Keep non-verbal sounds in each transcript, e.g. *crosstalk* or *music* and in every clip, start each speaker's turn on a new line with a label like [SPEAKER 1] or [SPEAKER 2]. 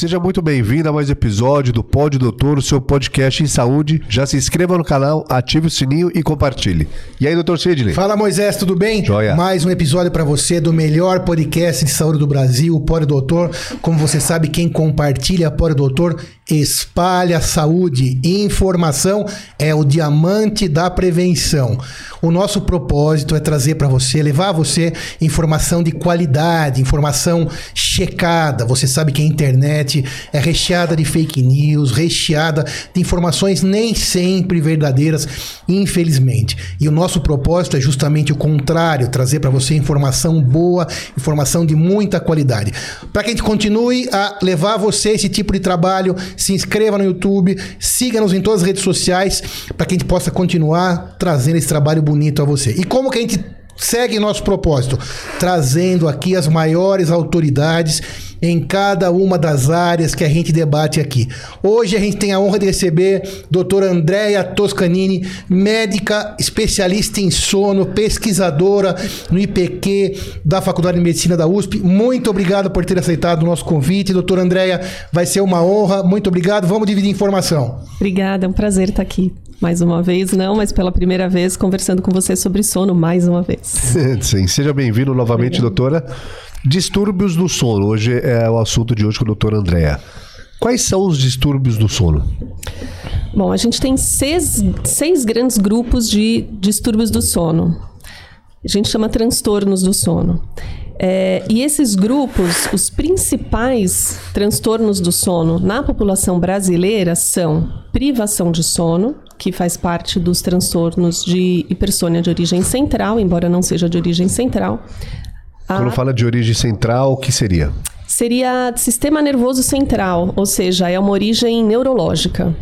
[SPEAKER 1] Seja muito bem-vindo a mais um episódio do Pod Doutor, o seu podcast em saúde. Já se inscreva no canal, ative o sininho e compartilhe. E aí, doutor Sidney?
[SPEAKER 2] Fala, Moisés, tudo bem?
[SPEAKER 1] Joia.
[SPEAKER 2] Mais um episódio para você do melhor podcast de saúde do Brasil, o Pod Doutor. Como você sabe, quem compartilha Pod Doutor espalha saúde. Informação é o diamante da prevenção. O nosso propósito é trazer para você, levar a você informação de qualidade, informação checada. Você sabe que a internet é recheada de fake news, recheada de informações nem sempre verdadeiras, infelizmente. E o nosso propósito é justamente o contrário, trazer para você informação boa, informação de muita qualidade. Para que a gente continue a levar a você esse tipo de trabalho, se inscreva no YouTube, siga-nos em todas as redes sociais, para que a gente possa continuar trazendo esse trabalho bonito a você. E como que a gente segue nosso propósito? Trazendo aqui as maiores autoridades em cada uma das áreas que a gente debate aqui. Hoje a gente tem a honra de receber doutora Andréia Toscanini, médica especialista em sono, pesquisadora no IPQ da Faculdade de Medicina da USP. Muito obrigado por ter aceitado o nosso convite. Doutora Andréia, vai ser uma honra. Muito obrigado. Vamos dividir informação.
[SPEAKER 3] Obrigada, é um prazer estar aqui mais uma vez, não, mas pela primeira vez conversando com você sobre sono mais uma vez. *laughs*
[SPEAKER 1] Sim, seja bem-vindo novamente, Obrigado. doutora. Distúrbios do sono. Hoje é o assunto de hoje com a doutora Andréa. Quais são os distúrbios do sono?
[SPEAKER 3] Bom, a gente tem seis, seis grandes grupos de distúrbios do sono. A gente chama transtornos do sono. É, e esses grupos, os principais transtornos do sono na população brasileira são privação de sono, que faz parte dos transtornos de hipersônia de origem central, embora não seja de origem central.
[SPEAKER 1] Quando a... fala de origem central, o que seria?
[SPEAKER 3] Seria sistema nervoso central, ou seja, é uma origem neurológica.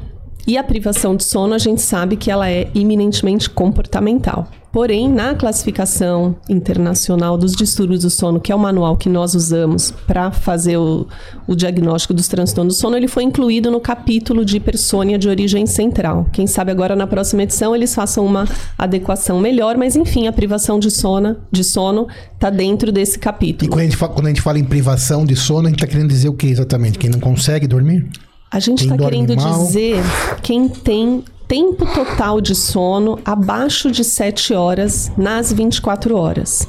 [SPEAKER 3] E a privação de sono, a gente sabe que ela é eminentemente comportamental. Porém, na classificação internacional dos distúrbios do sono, que é o manual que nós usamos para fazer o, o, diagnóstico dos transtornos do sono, ele foi incluído no capítulo de hipersônia de origem central. Quem sabe agora na próxima edição eles façam uma adequação melhor, mas enfim, a privação de sono de sono está dentro desse capítulo.
[SPEAKER 2] E quando a, gente fala, quando a gente fala em privação de sono, a gente está querendo dizer o que exatamente? Quem não consegue dormir?
[SPEAKER 3] A gente está querendo mal? dizer quem tem tempo total de sono abaixo de 7 horas nas 24 horas.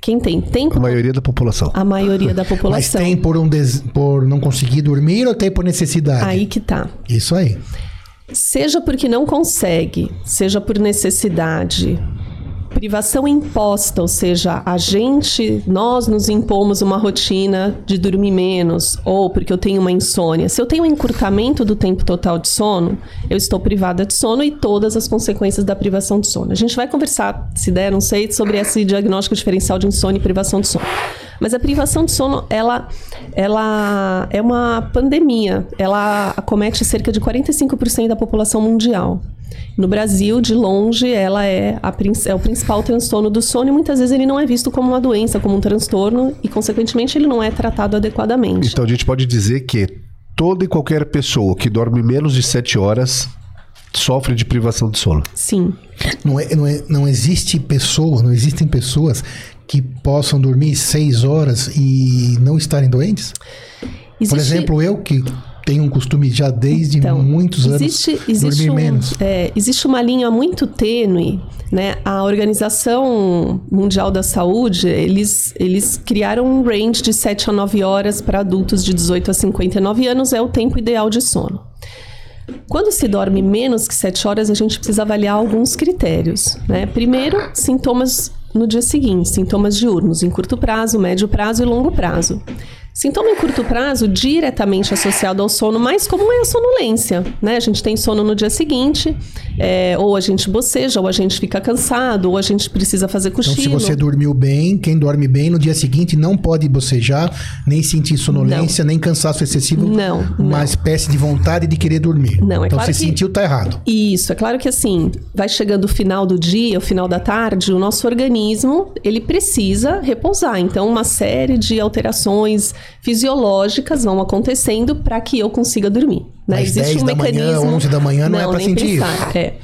[SPEAKER 3] Quem tem tempo.
[SPEAKER 1] A maioria da população.
[SPEAKER 3] A maioria da *laughs* população. Mas
[SPEAKER 2] tem por, um des... por não conseguir dormir ou tem por necessidade?
[SPEAKER 3] Aí que tá.
[SPEAKER 2] Isso aí.
[SPEAKER 3] Seja porque não consegue, seja por necessidade, privação imposta, ou seja, a gente, nós nos impomos uma rotina de dormir menos, ou porque eu tenho uma insônia. Se eu tenho um encurtamento do tempo total de sono, eu estou privada de sono e todas as consequências da privação de sono. A gente vai conversar, se der, não sei, sobre esse diagnóstico diferencial de insônia e privação de sono. Mas a privação de sono, ela, ela é uma pandemia. Ela acomete cerca de 45% da população mundial. No Brasil, de longe, ela é, a, é o principal transtorno do sono e muitas vezes ele não é visto como uma doença, como um transtorno e, consequentemente, ele não é tratado adequadamente.
[SPEAKER 1] Então, a gente pode dizer que toda e qualquer pessoa que dorme menos de 7 horas sofre de privação de sono.
[SPEAKER 3] Sim.
[SPEAKER 2] Não, é, não, é, não existe pessoa, não existem pessoas que possam dormir 6 horas e não estarem doentes? Existe... Por exemplo, eu que tem um costume já desde então, muitos anos existe, existe dormir um, menos.
[SPEAKER 3] É, existe uma linha muito tênue, né? A Organização Mundial da Saúde, eles, eles criaram um range de 7 a 9 horas para adultos de 18 a 59 anos, é o tempo ideal de sono. Quando se dorme menos que 7 horas, a gente precisa avaliar alguns critérios. Né? Primeiro, sintomas no dia seguinte, sintomas diurnos, em curto prazo, médio prazo e longo prazo. Sintoma em curto prazo, diretamente associado ao sono, mais comum é a sonolência, né? A gente tem sono no dia seguinte, é, ou a gente boceja, ou a gente fica cansado, ou a gente precisa fazer cochilo.
[SPEAKER 2] Então, se você dormiu bem, quem dorme bem, no dia seguinte não pode bocejar, nem sentir sonolência, não. nem cansaço excessivo.
[SPEAKER 3] Não,
[SPEAKER 2] Uma não. espécie de vontade de querer dormir.
[SPEAKER 3] Não, é
[SPEAKER 2] então,
[SPEAKER 3] claro
[SPEAKER 2] você
[SPEAKER 3] que...
[SPEAKER 2] sentiu, tá errado.
[SPEAKER 3] Isso, é claro que assim, vai chegando o final do dia, o final da tarde, o nosso organismo, ele precisa repousar. Então, uma série de alterações fisiológicas vão acontecendo para que eu consiga dormir.
[SPEAKER 2] Né? Mas Existe 10 um da mecanismo... manhã, 11 da manhã não, é não é para sentir
[SPEAKER 3] pensar. isso. É.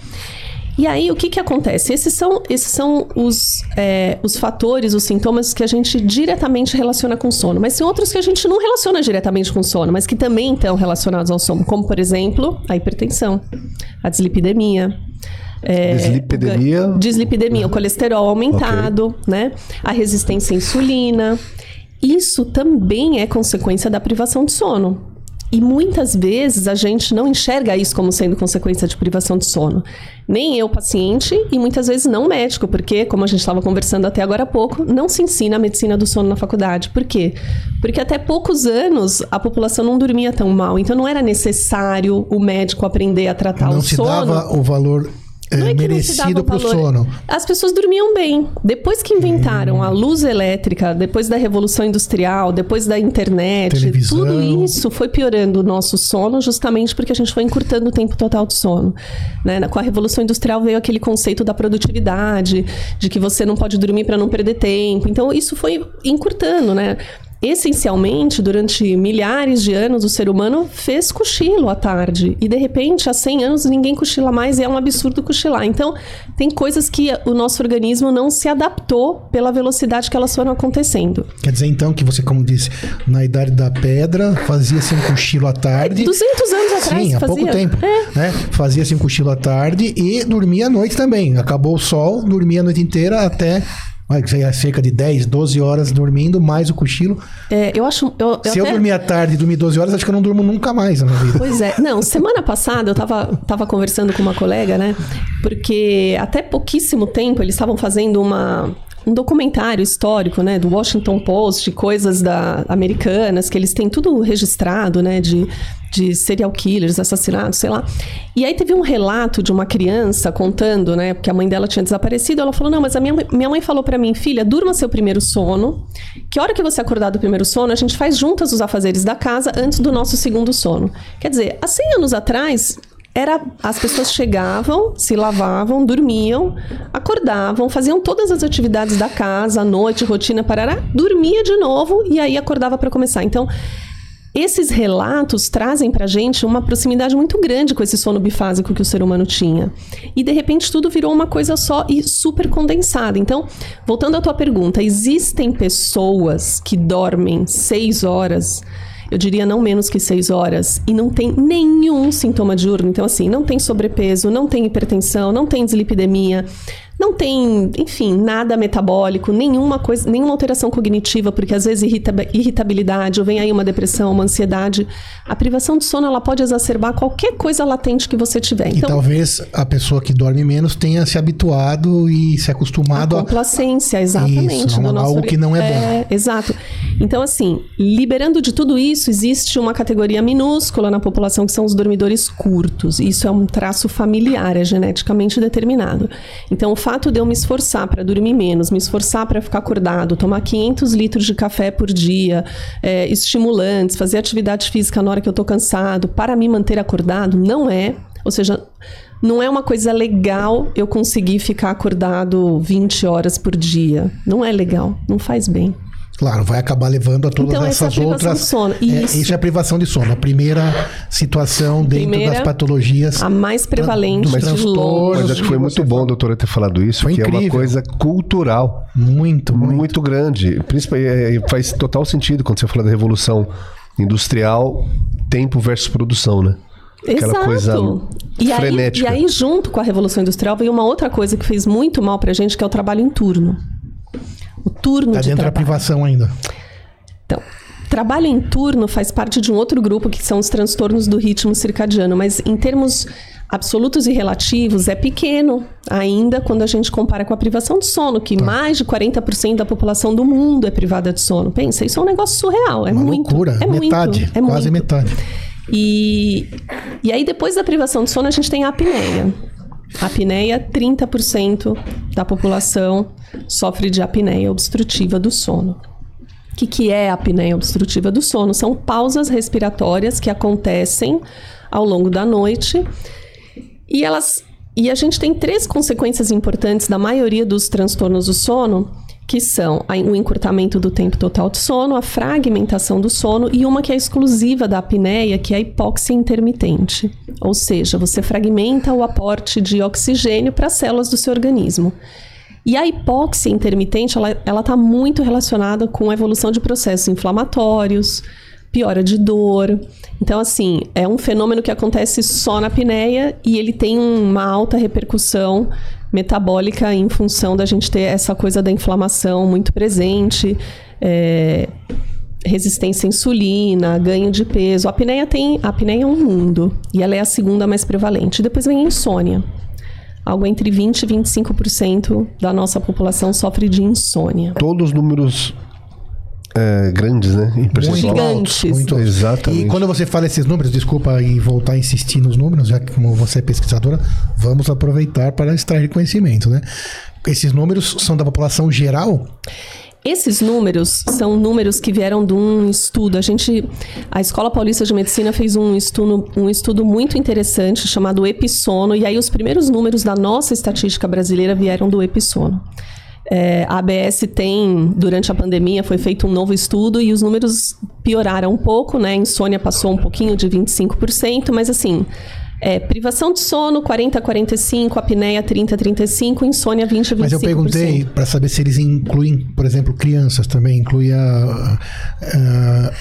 [SPEAKER 3] E aí, o que, que acontece? Esses são, esses são os, é, os fatores, os sintomas que a gente diretamente relaciona com sono. Mas tem outros que a gente não relaciona diretamente com sono, mas que também estão relacionados ao sono. Como, por exemplo, a hipertensão, a dislipidemia,
[SPEAKER 1] é, dislipidemia.
[SPEAKER 3] Dislipidemia, o colesterol aumentado, okay. né? A resistência à insulina. Isso também é consequência da privação de sono. E muitas vezes a gente não enxerga isso como sendo consequência de privação de sono. Nem eu, paciente, e muitas vezes não médico, porque, como a gente estava conversando até agora há pouco, não se ensina a medicina do sono na faculdade. Por quê? Porque até poucos anos a população não dormia tão mal. Então não era necessário o médico aprender a tratar
[SPEAKER 2] não
[SPEAKER 3] o sono.
[SPEAKER 2] Não se dava o valor é, é merecido para o sono.
[SPEAKER 3] As pessoas dormiam bem. Depois que inventaram hum. a luz elétrica, depois da revolução industrial, depois da internet, Televisão. tudo isso foi piorando o nosso sono, justamente porque a gente foi encurtando o tempo total de sono. Né? Com a revolução industrial veio aquele conceito da produtividade, de que você não pode dormir para não perder tempo. Então isso foi encurtando, né? Essencialmente, durante milhares de anos, o ser humano fez cochilo à tarde. E, de repente, há 100 anos, ninguém cochila mais e é um absurdo cochilar. Então, tem coisas que o nosso organismo não se adaptou pela velocidade que elas foram acontecendo.
[SPEAKER 2] Quer dizer, então, que você, como disse, na idade da pedra, fazia-se um cochilo à tarde.
[SPEAKER 3] 200 anos atrás,
[SPEAKER 2] Sim, há
[SPEAKER 3] fazia.
[SPEAKER 2] pouco tempo. É. Né? Fazia-se um cochilo à tarde e dormia à noite também. Acabou o sol, dormia a noite inteira até cerca de 10, 12 horas dormindo, mais o cochilo.
[SPEAKER 3] É, eu acho. Eu,
[SPEAKER 2] eu Se até... eu dormir à tarde e dormir 12 horas, acho que eu não durmo nunca mais na vida.
[SPEAKER 3] Pois é. Não, semana passada eu tava, tava conversando com uma colega, né? Porque até pouquíssimo tempo eles estavam fazendo uma um documentário histórico, né, do Washington Post, coisas da, americanas, que eles têm tudo registrado, né, de, de serial killers, assassinatos, sei lá. E aí teve um relato de uma criança contando, né, porque a mãe dela tinha desaparecido, ela falou, não, mas a minha, minha mãe falou para mim, filha, durma seu primeiro sono, que hora que você acordar do primeiro sono, a gente faz juntas os afazeres da casa antes do nosso segundo sono. Quer dizer, há 100 anos atrás, era as pessoas chegavam, se lavavam, dormiam, acordavam, faziam todas as atividades da casa, à noite, rotina, parará, dormia de novo e aí acordava para começar. Então, esses relatos trazem para gente uma proximidade muito grande com esse sono bifásico que o ser humano tinha. E de repente tudo virou uma coisa só e super condensada. Então, voltando à tua pergunta, existem pessoas que dormem seis horas eu diria não menos que seis horas, e não tem nenhum sintoma diurno. Então, assim, não tem sobrepeso, não tem hipertensão, não tem dislipidemia, não tem, enfim, nada metabólico, nenhuma coisa, nenhuma alteração cognitiva, porque às vezes irrita, irritabilidade, ou vem aí uma depressão, uma ansiedade. A privação de sono ela pode exacerbar qualquer coisa latente que você tiver.
[SPEAKER 2] Então, e talvez a pessoa que dorme menos tenha se habituado e se acostumado
[SPEAKER 3] a complacência, exatamente,
[SPEAKER 2] isso, do nosso algo que não é, é
[SPEAKER 3] bom. Exato. Então assim, liberando de tudo isso, existe uma categoria minúscula na população que são os dormidores curtos. Isso é um traço familiar, é geneticamente determinado. Então o fato de eu me esforçar para dormir menos, me esforçar para ficar acordado, tomar 500 litros de café por dia, é, estimulantes, fazer atividade física na hora que eu estou cansado, para me manter acordado, não é. Ou seja, não é uma coisa legal eu conseguir ficar acordado 20 horas por dia. Não é legal, não faz bem.
[SPEAKER 2] Claro, vai acabar levando a todas
[SPEAKER 3] então,
[SPEAKER 2] essas
[SPEAKER 3] essa é
[SPEAKER 2] outras.
[SPEAKER 3] De sono.
[SPEAKER 2] É, isso. É, isso é a privação de sono. A primeira situação dentro primeira, das patologias.
[SPEAKER 3] A mais prevalente
[SPEAKER 1] mas,
[SPEAKER 3] de longe.
[SPEAKER 1] Mas acho que foi muito bom, doutora, ter falado isso, foi que incrível. é uma coisa cultural.
[SPEAKER 2] Muito, muito.
[SPEAKER 1] Muito grande. Principalmente, é, faz total sentido quando você fala da revolução industrial, tempo versus produção, né?
[SPEAKER 3] Aquela Exato. coisa e frenética. Aí, e aí, junto com a Revolução Industrial, veio uma outra coisa que fez muito mal pra gente, que é o trabalho em turno o turno
[SPEAKER 2] tá
[SPEAKER 3] de
[SPEAKER 2] dentro
[SPEAKER 3] trabalho.
[SPEAKER 2] da privação ainda.
[SPEAKER 3] Então, trabalho em turno faz parte de um outro grupo que são os transtornos do ritmo circadiano, mas em termos absolutos e relativos é pequeno ainda quando a gente compara com a privação de sono, que tá. mais de 40% da população do mundo é privada de sono. Pensa, isso é um negócio surreal, é
[SPEAKER 2] Uma
[SPEAKER 3] muito,
[SPEAKER 2] loucura,
[SPEAKER 3] é
[SPEAKER 2] metade,
[SPEAKER 3] muito, é
[SPEAKER 2] quase
[SPEAKER 3] muito.
[SPEAKER 2] metade.
[SPEAKER 3] E, e aí depois da privação de sono a gente tem a apneia. Apneia, 30% da população sofre de apneia obstrutiva do sono. O que, que é a apneia obstrutiva do sono? São pausas respiratórias que acontecem ao longo da noite e elas e a gente tem três consequências importantes da maioria dos transtornos do sono que são o encurtamento do tempo total de sono, a fragmentação do sono e uma que é exclusiva da apneia, que é a hipóxia intermitente. Ou seja, você fragmenta o aporte de oxigênio para as células do seu organismo. E a hipóxia intermitente, ela está muito relacionada com a evolução de processos inflamatórios, piora de dor. Então, assim, é um fenômeno que acontece só na apneia e ele tem uma alta repercussão metabólica em função da gente ter essa coisa da inflamação muito presente, é, resistência à insulina, ganho de peso. A apneia tem, a apneia é um mundo e ela é a segunda mais prevalente. Depois vem a insônia. Algo entre 20 e 25% da nossa população sofre de insônia.
[SPEAKER 1] Todos os números é, grandes, né? Percentual.
[SPEAKER 3] Gigantes.
[SPEAKER 2] Muito.
[SPEAKER 1] Exatamente.
[SPEAKER 2] E quando você fala esses números, desculpa e voltar a insistir nos números, já que como você é pesquisadora, vamos aproveitar para extrair conhecimento, né? Esses números são da população geral?
[SPEAKER 3] Esses números são números que vieram de um estudo. A gente, a Escola Paulista de Medicina fez um estudo, um estudo muito interessante chamado Episono, e aí os primeiros números da nossa estatística brasileira vieram do Episono. É, a ABS tem, durante a pandemia, foi feito um novo estudo e os números pioraram um pouco, né? A insônia passou um pouquinho de 25%, mas assim, é, privação de sono 40 a 45, apneia 30 a 35, insônia 20 a 25%.
[SPEAKER 2] Mas eu perguntei para saber se eles incluem, por exemplo, crianças também, inclui a, a,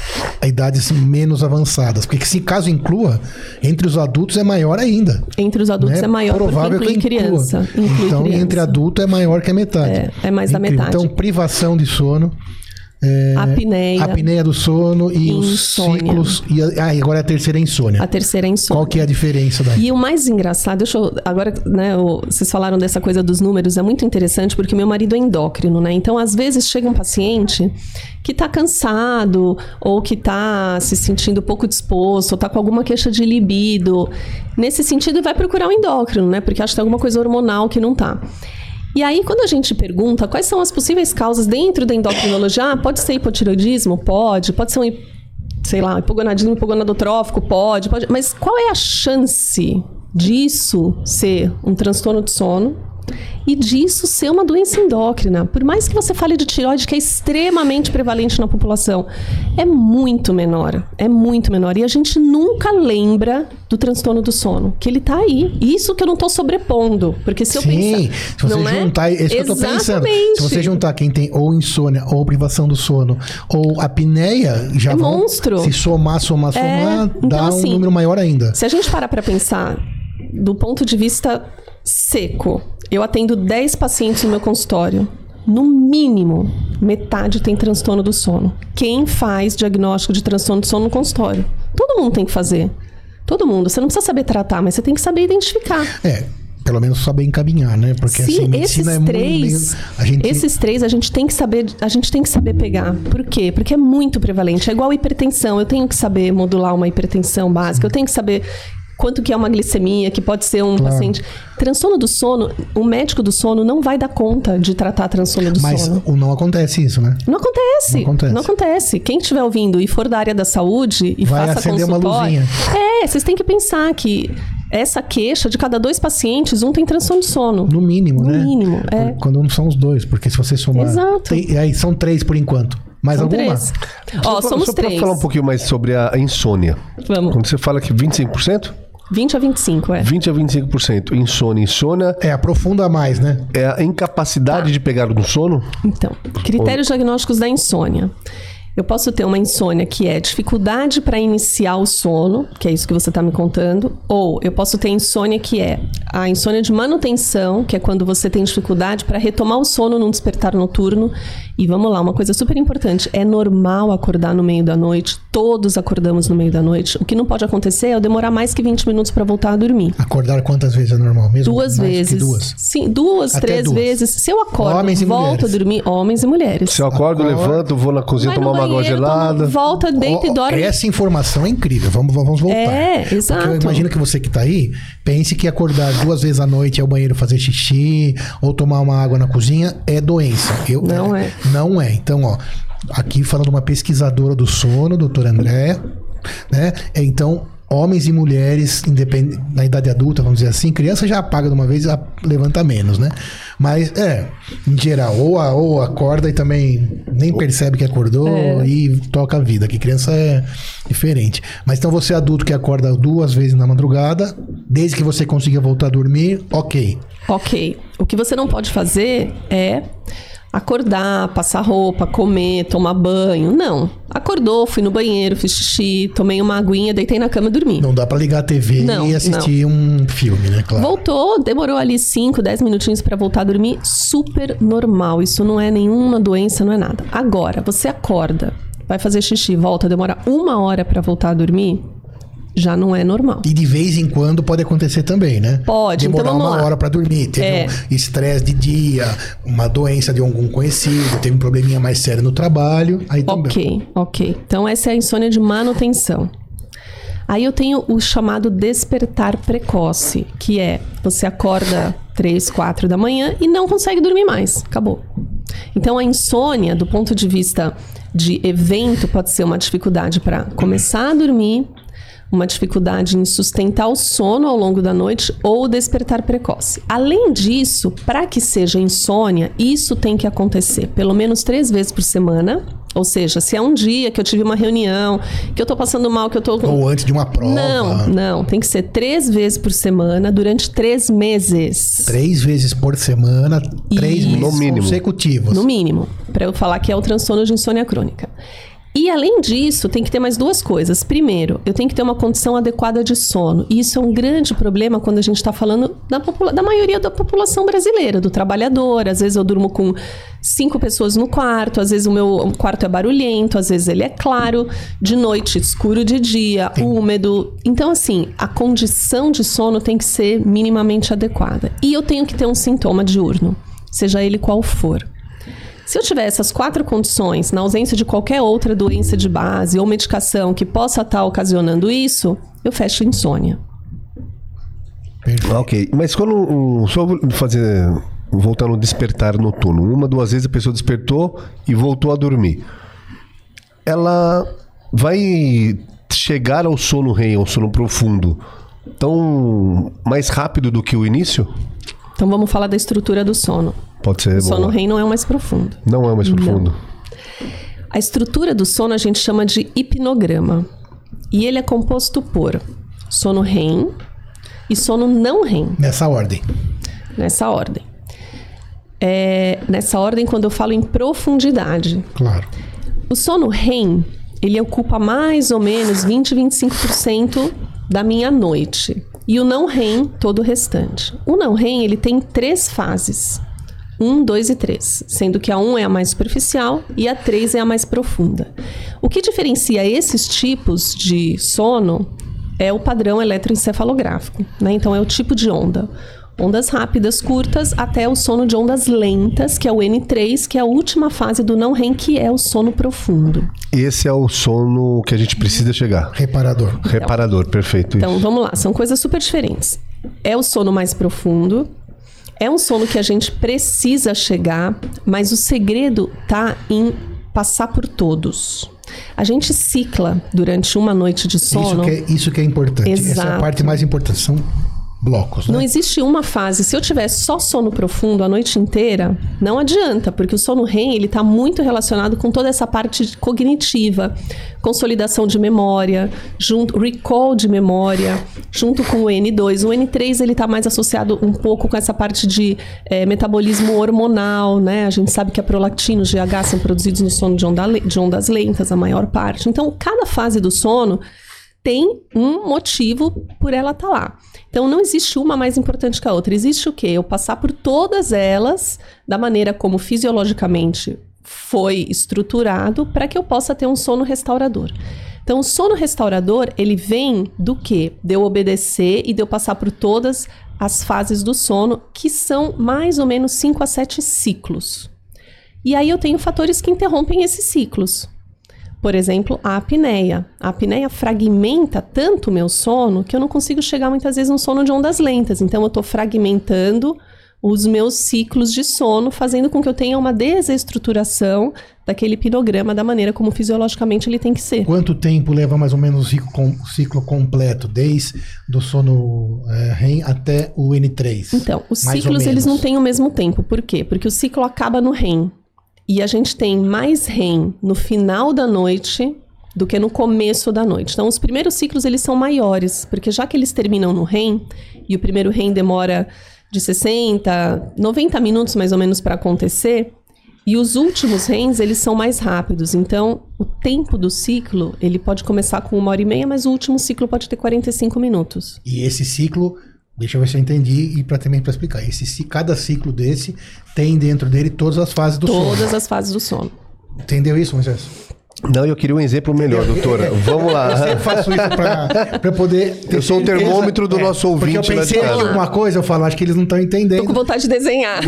[SPEAKER 2] a idades menos avançadas. Porque se caso inclua, entre os adultos é maior ainda.
[SPEAKER 3] Entre os adultos
[SPEAKER 2] né?
[SPEAKER 3] é maior,
[SPEAKER 2] Provável
[SPEAKER 3] porque inclui
[SPEAKER 2] que inclua.
[SPEAKER 3] criança. Inclui
[SPEAKER 2] então,
[SPEAKER 3] criança.
[SPEAKER 2] entre adulto é maior que a metade.
[SPEAKER 3] É, é mais da metade.
[SPEAKER 2] Então, privação de sono. É,
[SPEAKER 3] Apneia.
[SPEAKER 2] apneia do sono e os
[SPEAKER 3] Insônia.
[SPEAKER 2] ciclos. E, a- ah, agora é a terceira é insônia.
[SPEAKER 3] A terceira é insônia.
[SPEAKER 2] Qual que é a diferença daí?
[SPEAKER 3] E o mais engraçado, deixa eu, agora, né, o- vocês falaram dessa coisa dos números, é muito interessante porque meu marido é endócrino, né? Então, às vezes chega um paciente que tá cansado ou que tá se sentindo pouco disposto, ou tá com alguma queixa de libido. Nesse sentido, vai procurar o endócrino, né? Porque acha que tem alguma coisa hormonal que não tá. E aí, quando a gente pergunta quais são as possíveis causas dentro da endocrinologia, ah, pode ser hipotiroidismo? Pode. Pode ser um, sei lá, hipogonadismo hipogonadotrófico? Pode, pode. Mas qual é a chance disso ser um transtorno de sono e disso ser uma doença endócrina? Por mais que você fale de tireoide, que é extremamente prevalente na população, é muito menor. É muito menor. E a gente nunca lembra do transtorno do sono, que ele tá aí. Isso que eu não tô sobrepondo. Porque se eu
[SPEAKER 2] Sim,
[SPEAKER 3] pensar.
[SPEAKER 2] se você
[SPEAKER 3] não é?
[SPEAKER 2] juntar, é isso que eu tô pensando. Se você juntar quem tem ou insônia, ou privação do sono, ou apneia, já
[SPEAKER 3] É
[SPEAKER 2] vão
[SPEAKER 3] monstro.
[SPEAKER 2] se somar, somar,
[SPEAKER 3] É,
[SPEAKER 2] somar,
[SPEAKER 3] então,
[SPEAKER 2] dá um
[SPEAKER 3] assim,
[SPEAKER 2] número maior ainda.
[SPEAKER 3] Se a gente parar para pensar do ponto de vista seco, eu atendo 10 pacientes no meu consultório. No mínimo, metade tem transtorno do sono. Quem faz diagnóstico de transtorno do sono no consultório? Todo mundo tem que fazer. Todo mundo. Você não precisa saber tratar, mas você tem que saber identificar.
[SPEAKER 2] É, pelo menos saber encaminhar, né? Porque assim,
[SPEAKER 3] Sim,
[SPEAKER 2] medicina
[SPEAKER 3] esses
[SPEAKER 2] é muito.
[SPEAKER 3] três,
[SPEAKER 2] A gente,
[SPEAKER 3] esses três a gente tem que saber, a gente tem que saber pegar. Por quê? Porque é muito prevalente. É igual hipertensão. Eu tenho que saber modular uma hipertensão básica. Eu tenho que saber quanto que é uma glicemia, que pode ser um
[SPEAKER 2] Claro.
[SPEAKER 3] paciente. Transtorno do sono, o médico do sono não vai dar conta de tratar transtorno do
[SPEAKER 2] mas
[SPEAKER 3] sono.
[SPEAKER 2] o- não acontece isso, né?
[SPEAKER 3] Não acontece.
[SPEAKER 2] Não acontece.
[SPEAKER 3] Não acontece. Quem estiver ouvindo e for da área da saúde e
[SPEAKER 2] Vai
[SPEAKER 3] faça
[SPEAKER 2] acender uma luzinha.
[SPEAKER 3] É, vocês têm que pensar que essa queixa de cada dois pacientes, um tem transtorno de sono.
[SPEAKER 2] No mínimo,
[SPEAKER 3] No
[SPEAKER 2] né?
[SPEAKER 3] mínimo, é.
[SPEAKER 2] Quando não são os dois, porque se você somar.
[SPEAKER 3] Exato.
[SPEAKER 2] Tem- aí são três por enquanto. Mais
[SPEAKER 3] São
[SPEAKER 2] alguma?
[SPEAKER 3] três. Ó,
[SPEAKER 1] Só-
[SPEAKER 3] somos
[SPEAKER 1] só pra
[SPEAKER 3] três.
[SPEAKER 1] falar um pouquinho mais sobre a insônia.
[SPEAKER 3] Vamos.
[SPEAKER 1] Quando você fala que 25%,
[SPEAKER 3] 20 a 25, é.
[SPEAKER 1] 20 a 25%. Insônia. Insônia
[SPEAKER 2] É, aprofunda mais, né?
[SPEAKER 1] é a incapacidade de pegar no sono.
[SPEAKER 3] Então, critérios diagnósticos da insônia. Eu posso ter uma insônia que é dificuldade para iniciar o sono, que é isso que você está me contando, ou eu posso ter insônia que é a insônia de manutenção, que é quando você tem dificuldade para retomar o sono num despertar noturno. E vamos lá, uma coisa super importante: é normal acordar no meio da noite, todos acordamos no meio da noite. O que não pode acontecer é eu demorar mais que 20 minutos para voltar a dormir.
[SPEAKER 2] Acordar quantas vezes é normal mesmo?
[SPEAKER 3] Duas
[SPEAKER 2] Mais que
[SPEAKER 3] vezes.
[SPEAKER 2] duas.
[SPEAKER 3] Sim, duas,
[SPEAKER 2] Até
[SPEAKER 3] três
[SPEAKER 2] duas.
[SPEAKER 3] vezes. Se eu acordo,
[SPEAKER 2] Homens e
[SPEAKER 3] volto
[SPEAKER 2] mulheres.
[SPEAKER 3] a dormir, homens e mulheres.
[SPEAKER 1] Se eu acordo,
[SPEAKER 2] Acorda.
[SPEAKER 1] levanto, vou na cozinha
[SPEAKER 3] Vai
[SPEAKER 1] tomar
[SPEAKER 3] no
[SPEAKER 1] uma água
[SPEAKER 3] banheiro,
[SPEAKER 1] gelada.
[SPEAKER 3] toma- volta, deita e dorme.
[SPEAKER 2] Essa informação é incrível. Vamos, vamos voltar.
[SPEAKER 3] É,
[SPEAKER 2] Porque
[SPEAKER 3] exato.
[SPEAKER 2] eu imagino que você que tá aí, pense que acordar duas vezes à noite ao banheiro fazer xixi ou tomar uma água na cozinha é doença. Eu,
[SPEAKER 3] Não é.
[SPEAKER 2] Não é. Então, ó, aqui falando uma pesquisadora do sono, doutora Andréa, né? É, Então, homens e mulheres independ... na idade adulta, vamos dizer assim, criança já apaga de uma vez, a- levanta menos, né? Mas é, em geral, ou, a- ou acorda e também nem percebe que acordou e toca a vida, que criança é diferente. Mas então você adulto que acorda duas vezes na madrugada, desde que você consiga voltar a dormir, ok.
[SPEAKER 3] Ok. O que você não pode fazer é acordar, passar roupa, comer, tomar banho. Não. Acordou, fui no banheiro, fiz xixi, tomei uma aguinha, deitei na cama e dormi.
[SPEAKER 2] Não dá pra ligar a TV
[SPEAKER 3] Não,
[SPEAKER 2] e assistir um filme, né? Claro.
[SPEAKER 3] Voltou, demorou ali 5, 10 minutinhos pra voltar a dormir, super normal. Isso não é nenhuma doença, não é nada. Agora, você acorda, vai fazer xixi, volta, demora uma hora pra voltar a dormir, já não é normal.
[SPEAKER 2] E de vez em quando pode acontecer também, né?
[SPEAKER 3] Pode, então
[SPEAKER 2] Demorar
[SPEAKER 3] vamos
[SPEAKER 2] uma hora pra dormir. Teve
[SPEAKER 3] É.
[SPEAKER 2] um estresse de dia, uma doença de algum conhecido, teve um probleminha mais sério no trabalho. Aí também.
[SPEAKER 3] Ok, ok. Então essa é a insônia de manutenção. Aí eu tenho o chamado despertar precoce, que é você acorda 3, 4 da manhã e não consegue dormir mais. Acabou. Então a insônia, do ponto de vista de evento, pode ser uma dificuldade para começar a dormir, uma dificuldade em sustentar o sono ao longo da noite ou despertar precoce. Além disso, para que seja insônia, isso tem que acontecer pelo menos três vezes por semana. Ou seja, se é um dia que eu tive uma reunião, que eu tô passando mal, que eu tô.
[SPEAKER 2] Ou antes de uma prova.
[SPEAKER 3] Não, não. Tem que ser três vezes por semana durante três meses.
[SPEAKER 2] Três vezes por semana, três
[SPEAKER 3] Isso.
[SPEAKER 2] meses
[SPEAKER 1] No mínimo.
[SPEAKER 2] consecutivos.
[SPEAKER 3] No mínimo, para eu falar que é o transtorno de insônia crônica. E além disso, tem que ter mais duas coisas. Primeiro, eu tenho que ter uma condição adequada de sono. E isso é um grande problema quando a gente está falando da, da maioria da população brasileira, do trabalhador. Às vezes eu durmo com cinco pessoas no quarto, às vezes o meu quarto é barulhento, às vezes ele é claro, de noite, escuro de dia, úmido. Então, assim, a condição de sono tem que ser minimamente adequada. E eu tenho que ter um sintoma diurno, seja ele qual for. Se eu tiver essas quatro condições, na ausência de qualquer outra doença de base ou medicação que possa estar ocasionando isso, eu fecho insônia.
[SPEAKER 2] Perfeito.
[SPEAKER 1] Ok, mas quando. um, Só vou fazer. Voltar no despertar noturno. Uma, duas vezes a pessoa despertou e voltou a dormir. Ela vai chegar ao sono REM, ao sono profundo, tão mais rápido do que o início?
[SPEAKER 3] Então vamos falar da estrutura do sono.
[SPEAKER 1] Pode ser.
[SPEAKER 3] O sono. REM não é o mais profundo.
[SPEAKER 1] Não é mais profundo.
[SPEAKER 3] A estrutura do sono a gente chama de hipnograma. E ele é composto por sono REM e sono não REM,
[SPEAKER 2] Nessa ordem.
[SPEAKER 3] nessa ordem. É, nessa ordem, quando eu falo em profundidade.
[SPEAKER 2] Claro.
[SPEAKER 3] O sono REM, ele ocupa mais ou menos 20, 25% da minha noite. E o não REM, todo o restante. O não REM, ele tem três fases. Um, dois e três. Sendo que a um é a mais superficial e a três é a mais profunda. O que diferencia esses tipos de sono é o padrão eletroencefalográfico. Né? Então, é o tipo de onda. Ondas rápidas, curtas, até o sono de ondas lentas, que é o N3, que é a última fase do não REM, que é o sono profundo.
[SPEAKER 1] Esse é o sono que a gente precisa chegar.
[SPEAKER 2] Reparador.
[SPEAKER 1] Reparador, perfeito.
[SPEAKER 3] Então,
[SPEAKER 1] isso.
[SPEAKER 3] vamos lá, são coisas super diferentes. É o sono mais profundo, é um sono que a gente precisa chegar, mas o segredo tá em passar por todos. A gente cicla durante uma noite de
[SPEAKER 2] Isso
[SPEAKER 3] sono.
[SPEAKER 2] que, é, isso que é importante. Essa é a
[SPEAKER 3] Exato.
[SPEAKER 2] parte mais importante. São blocos, né?
[SPEAKER 3] Não existe uma fase. Se eu tiver só sono profundo a noite inteira, não adianta, porque o sono REM ele está muito relacionado com toda essa parte cognitiva, consolidação de memória, junto recall de memória, junto com o N2. O N3 ele está mais associado um pouco com essa parte de eh, metabolismo hormonal, né? A gente sabe que a prolactina e o GH são produzidos no sono de, onda de ondas lentas, a maior parte. Então, cada fase do sono tem um motivo por ela estar lá. Então não existe uma mais importante que a outra. Existe o quê? Eu passar por todas elas da maneira como fisiologicamente foi estruturado para que eu possa ter um sono restaurador. Então o sono restaurador, ele vem do quê? De eu obedecer e de eu passar por todas as fases do sono, que são mais ou menos 5 a 7 ciclos. E aí eu tenho fatores que interrompem esses ciclos. Por exemplo, a apneia. A apneia fragmenta tanto o meu sono que eu não consigo chegar muitas vezes no sono de ondas lentas. Então, eu estou fragmentando os meus ciclos de sono, fazendo com que eu tenha uma desestruturação daquele pinograma da maneira como fisiologicamente ele tem que ser.
[SPEAKER 2] Quanto tempo leva mais ou menos o ciclo, com- ciclo completo, desde do sono é, REM até o N3?
[SPEAKER 3] Então, os
[SPEAKER 2] Mais
[SPEAKER 3] ciclos eles não têm o mesmo tempo. Por quê? Porque o ciclo acaba no REM. E a gente tem mais REM no final da noite do que no começo da noite. Então, os primeiros ciclos eles são maiores, porque já que eles terminam no REM e o primeiro REM demora de 60, 90 minutos mais ou menos para acontecer, e os últimos REMs eles são mais rápidos. Então, o tempo do ciclo ele pode começar com uma hora e meia, mas o último ciclo pode ter 45 minutos.
[SPEAKER 2] E esse ciclo, deixa eu ver se eu entendi e para também para explicar. Esse, ci- cada ciclo desse tem dentro dele todas as fases do
[SPEAKER 3] Todas
[SPEAKER 2] sono.
[SPEAKER 3] as fases do sono.
[SPEAKER 2] Entendeu isso, Moisés?
[SPEAKER 1] Não, eu queria um exemplo melhor, doutora. Vamos
[SPEAKER 2] Eu
[SPEAKER 1] lá.
[SPEAKER 2] sempre faço isso para eu poder. ter
[SPEAKER 1] Eu sou o termômetro do nosso
[SPEAKER 2] Porque eu
[SPEAKER 1] ouvinte lá de
[SPEAKER 2] pensei em alguma coisa, eu falo, acho que eles não estão
[SPEAKER 3] Tô com
[SPEAKER 2] entendendo.
[SPEAKER 3] vontade de desenhar.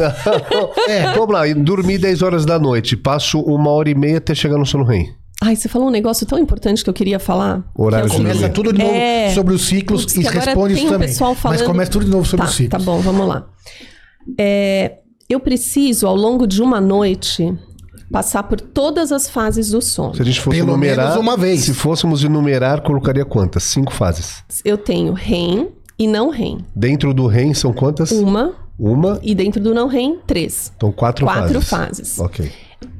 [SPEAKER 2] É.
[SPEAKER 1] Vamos lá, dormir 10 horas da noite, passo uma hora e meia até chegar no sono REM.
[SPEAKER 3] Ai, você falou um negócio tão importante que eu queria falar.
[SPEAKER 1] Horário
[SPEAKER 3] que
[SPEAKER 2] Começa tudo de novo
[SPEAKER 3] É.
[SPEAKER 2] sobre os ciclos
[SPEAKER 3] Putz,
[SPEAKER 2] e responde isso
[SPEAKER 3] um
[SPEAKER 2] também.
[SPEAKER 3] falando...
[SPEAKER 2] Mas começa tudo de novo sobre
[SPEAKER 3] tá,
[SPEAKER 2] os ciclos.
[SPEAKER 3] Tá bom, vamos lá. É, eu preciso, ao longo de uma noite, passar por todas as fases do sono.
[SPEAKER 1] Se a gente fosse
[SPEAKER 2] Pelo
[SPEAKER 1] numerar.
[SPEAKER 2] menos uma vez.
[SPEAKER 1] Se fôssemos enumerar, colocaria quantas? Cinco fases.
[SPEAKER 3] Eu tenho REM e não REM.
[SPEAKER 1] Dentro do REM são quantas?
[SPEAKER 3] Uma,
[SPEAKER 1] Uma.
[SPEAKER 3] e dentro do não REM, três.
[SPEAKER 1] Então, quatro,
[SPEAKER 3] Quatro
[SPEAKER 1] fases.
[SPEAKER 3] fases.
[SPEAKER 1] Ok.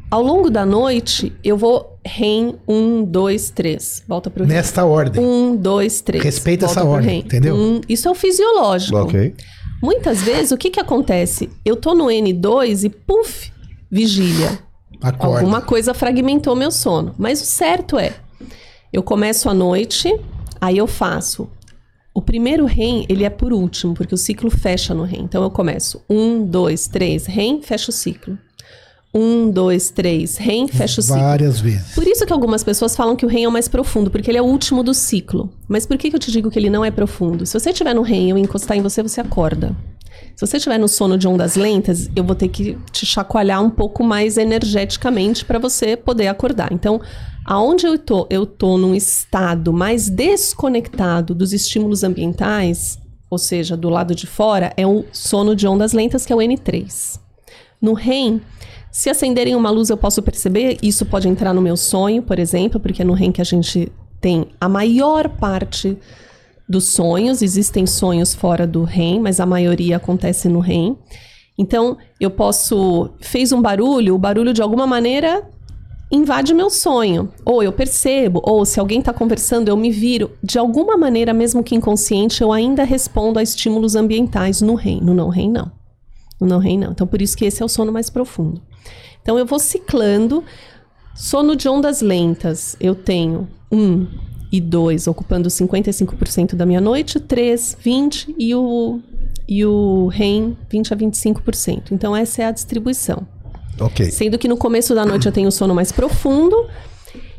[SPEAKER 3] Ao longo da noite, eu vou REM, um, dois, três. Volta pro REM.
[SPEAKER 2] Nesta ordem.
[SPEAKER 3] Um, dois, três.
[SPEAKER 2] Respeita
[SPEAKER 3] Volta
[SPEAKER 2] essa ordem,
[SPEAKER 3] REM.
[SPEAKER 2] entendeu?
[SPEAKER 3] Um, isso é o fisiológico.
[SPEAKER 1] Ok.
[SPEAKER 3] Muitas vezes, o que que acontece? Eu tô no N2 e, puf, vigília.
[SPEAKER 2] Acorda.
[SPEAKER 3] Alguma coisa fragmentou meu sono. Mas o certo é, eu começo à noite, aí eu faço. O primeiro REM, ele é por último, porque o ciclo fecha no REM. Então eu começo um, dois, três, REM, fecha o ciclo. Um, dois, três, REM, fecha o ciclo.
[SPEAKER 2] Várias vezes.
[SPEAKER 3] Por isso que algumas pessoas falam que o REM é o mais profundo, porque ele é o último do ciclo. Mas por que, que eu te digo que ele não é profundo? Se você estiver no REM e eu encostar em você, você acorda. Se você estiver no sono de ondas lentas, eu vou ter que te chacoalhar um pouco mais energeticamente para você poder acordar. Então, aonde eu tô? Eu tô num estado mais desconectado dos estímulos ambientais, ou seja, do lado de fora, é o sono de ondas lentas, que é o N3. No REM, se acenderem uma luz eu posso perceber, isso pode entrar no meu sonho, por exemplo, porque é no REM que a gente tem a maior parte dos sonhos, existem sonhos fora do REM, mas a maioria acontece no REM. Então, eu posso fez um barulho, o barulho de alguma maneira invade meu sonho, ou eu percebo, ou se alguém está conversando, eu me viro, de alguma maneira, mesmo que inconsciente, eu ainda respondo a estímulos ambientais no REM, no não REM não. No não REM não. Então, por isso que esse é o sono mais profundo. Então, eu vou ciclando. Sono de ondas lentas, eu tenho um e dois ocupando 55% da minha noite, três, 20 e o, e o REM 20 a 25%. Então, essa é a distribuição.
[SPEAKER 1] Ok.
[SPEAKER 3] Sendo que no começo da noite eu tenho sono mais profundo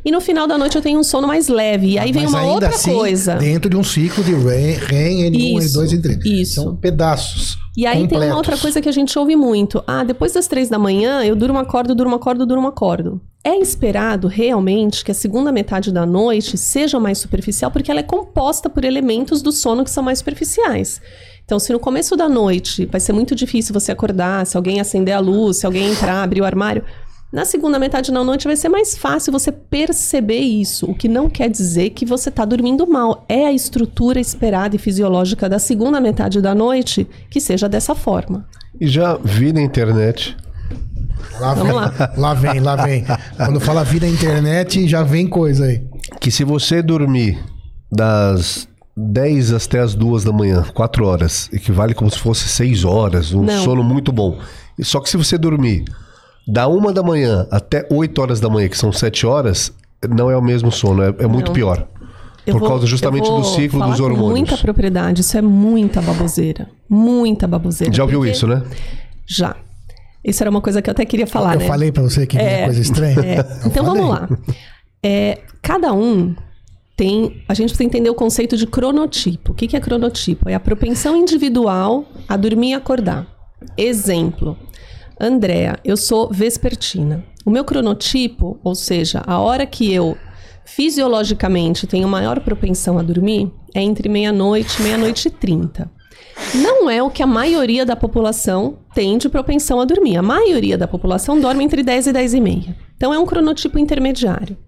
[SPEAKER 3] e no final da noite eu tenho um sono mais leve. E aí vem uma outra
[SPEAKER 2] assim,
[SPEAKER 3] coisa.
[SPEAKER 2] Dentro de um ciclo de REM, REM N1,
[SPEAKER 3] Isso,
[SPEAKER 2] N2, N3.
[SPEAKER 3] isso.
[SPEAKER 2] São pedaços.
[SPEAKER 3] E aí tem
[SPEAKER 2] completos.
[SPEAKER 3] uma outra coisa que a gente ouve muito. Ah, depois das três da manhã eu durmo, acordo, durmo, acordo, durmo, acordo. É esperado realmente que a segunda metade da noite seja mais superficial, porque ela é composta por elementos do sono que são mais superficiais. Então, se no começo da noite vai ser muito difícil você acordar, se alguém acender a luz, se alguém entrar, abrir o armário, na segunda metade da noite vai ser mais fácil você perceber isso, o que não quer dizer que você está dormindo mal. É a estrutura esperada e fisiológica da segunda metade da noite que seja dessa forma.
[SPEAKER 1] E já vi na internet.
[SPEAKER 2] Lá
[SPEAKER 3] Vamos
[SPEAKER 2] vem,
[SPEAKER 3] lá. *laughs*
[SPEAKER 2] lá vem, lá vem. Quando fala vida internet, já vem coisa aí.
[SPEAKER 1] que se você dormir das 10 até as 2 da manhã, 4 horas, equivale como se fosse 6 horas, um
[SPEAKER 3] Não.
[SPEAKER 1] sono muito bom. Só que se você dormir da 1 da manhã até 8 horas da manhã, que são 7 horas, não é o mesmo sono, é, é muito
[SPEAKER 3] Não.
[SPEAKER 1] pior.
[SPEAKER 3] Eu
[SPEAKER 1] Por
[SPEAKER 3] vou-
[SPEAKER 1] causa justamente
[SPEAKER 3] eu
[SPEAKER 1] do ciclo
[SPEAKER 3] falar
[SPEAKER 1] dos
[SPEAKER 3] com
[SPEAKER 1] hormônios.
[SPEAKER 3] muita propriedade, isso é muita baboseira. Muita baboseira.
[SPEAKER 1] Já ouviu
[SPEAKER 3] Porque-
[SPEAKER 1] isso, né?
[SPEAKER 3] Já. Isso era uma coisa que eu até queria falar,
[SPEAKER 2] eu
[SPEAKER 3] né?
[SPEAKER 2] falei pra você que
[SPEAKER 3] É,
[SPEAKER 2] coisa estranha.
[SPEAKER 3] É. *laughs* Então
[SPEAKER 2] falei.
[SPEAKER 3] vamos lá. É, cada um tem. A gente precisa entender o conceito de cronotipo. O que, que é cronotipo? É a propensão individual a dormir e acordar. Exemplo. Andréa, eu sou vespertina. O meu cronotipo, ou seja, a hora que eu fisiologicamente tenho maior propensão a dormir, é entre meia-noite e meia-noite e trinta. Não é o que a maioria da população tem de propensão a dormir. A maioria da população dorme entre 10 e 10 e meia. Então é um cronotipo intermediário.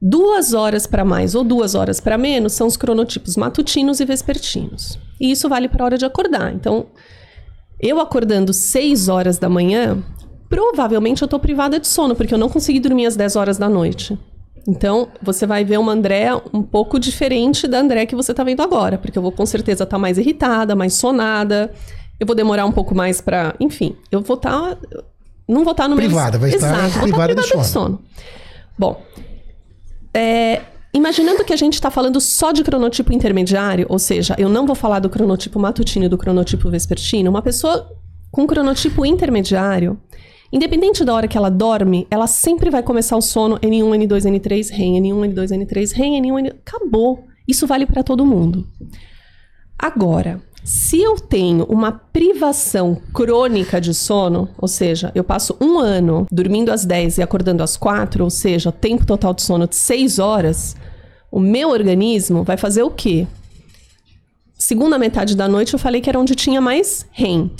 [SPEAKER 3] Duas horas para mais ou duas horas para menos são os cronotipos matutinos e vespertinos. E isso vale para a hora de acordar. Então, eu acordando 6 horas da manhã, provavelmente eu estou privada de sono, porque eu não consegui dormir às 10 horas da noite. Então, você vai ver uma Andréa um pouco diferente da Andréa que você está vendo agora, porque eu vou com certeza estar tá mais irritada, mais sonada. Eu vou demorar um pouco mais para, enfim, eu vou estar tá, não vou estar tá no
[SPEAKER 2] privada, vai estar
[SPEAKER 3] Exato,
[SPEAKER 2] privada,
[SPEAKER 3] privada
[SPEAKER 2] de, sono.
[SPEAKER 3] de sono. Bom, é, imaginando que a gente está falando só de cronotipo intermediário, ou seja, eu não vou falar do cronotipo matutino e do cronotipo vespertino, uma pessoa com cronotipo intermediário, Independente da hora que ela dorme, ela sempre vai começar o sono N1, N2, N3, REM, N1, N2, N3, REM, N1, N... Acabou. Isso vale para todo mundo. Agora, se eu tenho uma privação crônica de sono, ou seja, eu passo um ano dormindo às 10 e acordando às 4, ou seja, tempo total de sono de 6 horas, o meu organismo vai fazer o quê? Segunda metade da noite eu falei que era onde tinha mais REM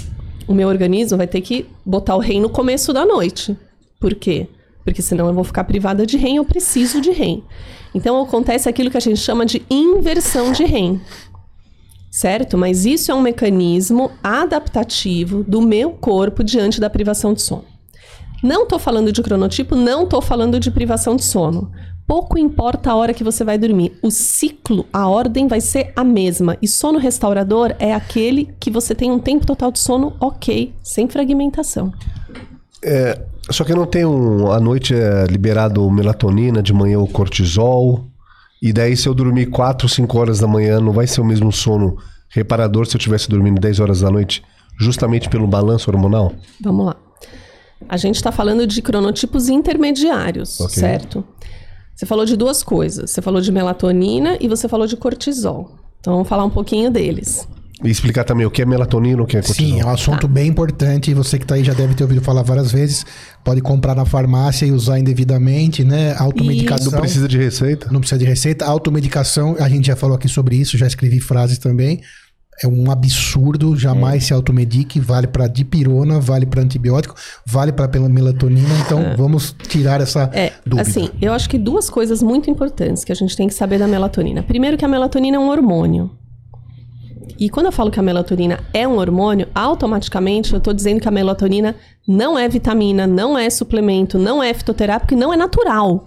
[SPEAKER 3] o meu organismo vai ter que botar o REM no começo da noite. Por quê? Porque senão eu vou ficar privada de REM, eu preciso de REM. Então acontece aquilo que a gente chama de inversão de REM. Certo? Mas isso é um mecanismo adaptativo do meu corpo diante da privação de sono. Não estou falando de cronotipo, não estou falando de privação de sono. Pouco importa a hora que você vai dormir. O ciclo, a ordem vai ser a mesma. E sono restaurador é aquele que você tem um tempo total de sono ok, sem fragmentação.
[SPEAKER 1] É, só que não tem um. À noite é liberado melatonina, de manhã o cortisol. E daí, se eu dormir 4, 5 horas da manhã, não vai ser o mesmo sono reparador se eu estivesse dormindo 10 horas da noite, justamente pelo balanço hormonal?
[SPEAKER 3] Vamos lá. A gente está falando de cronotipos intermediários, okay. certo? Você falou de duas coisas. Você falou de melatonina e você falou de cortisol. Então vamos falar um pouquinho deles.
[SPEAKER 1] E explicar também o que é melatonina, o que é cortisol.
[SPEAKER 2] Sim, é um assunto tá. bem importante. Você que está aí já deve ter ouvido falar várias vezes. Pode comprar na farmácia e usar indevidamente, né? Automedicação.
[SPEAKER 1] Não precisa de receita.
[SPEAKER 2] Não precisa de receita. Automedicação, a gente já falou aqui sobre isso, já escrevi frases também é um absurdo, jamais é. se automedique, vale para dipirona, vale para antibiótico, vale para melatonina, então é. vamos tirar essa é, dúvida.
[SPEAKER 3] Assim, eu acho que duas coisas muito importantes que a gente tem que saber da melatonina. Primeiro que a melatonina é um hormônio. E quando eu falo que a melatonina é um hormônio, automaticamente eu estou dizendo que a melatonina não é vitamina, não é suplemento, não é fitoterápico e não é natural.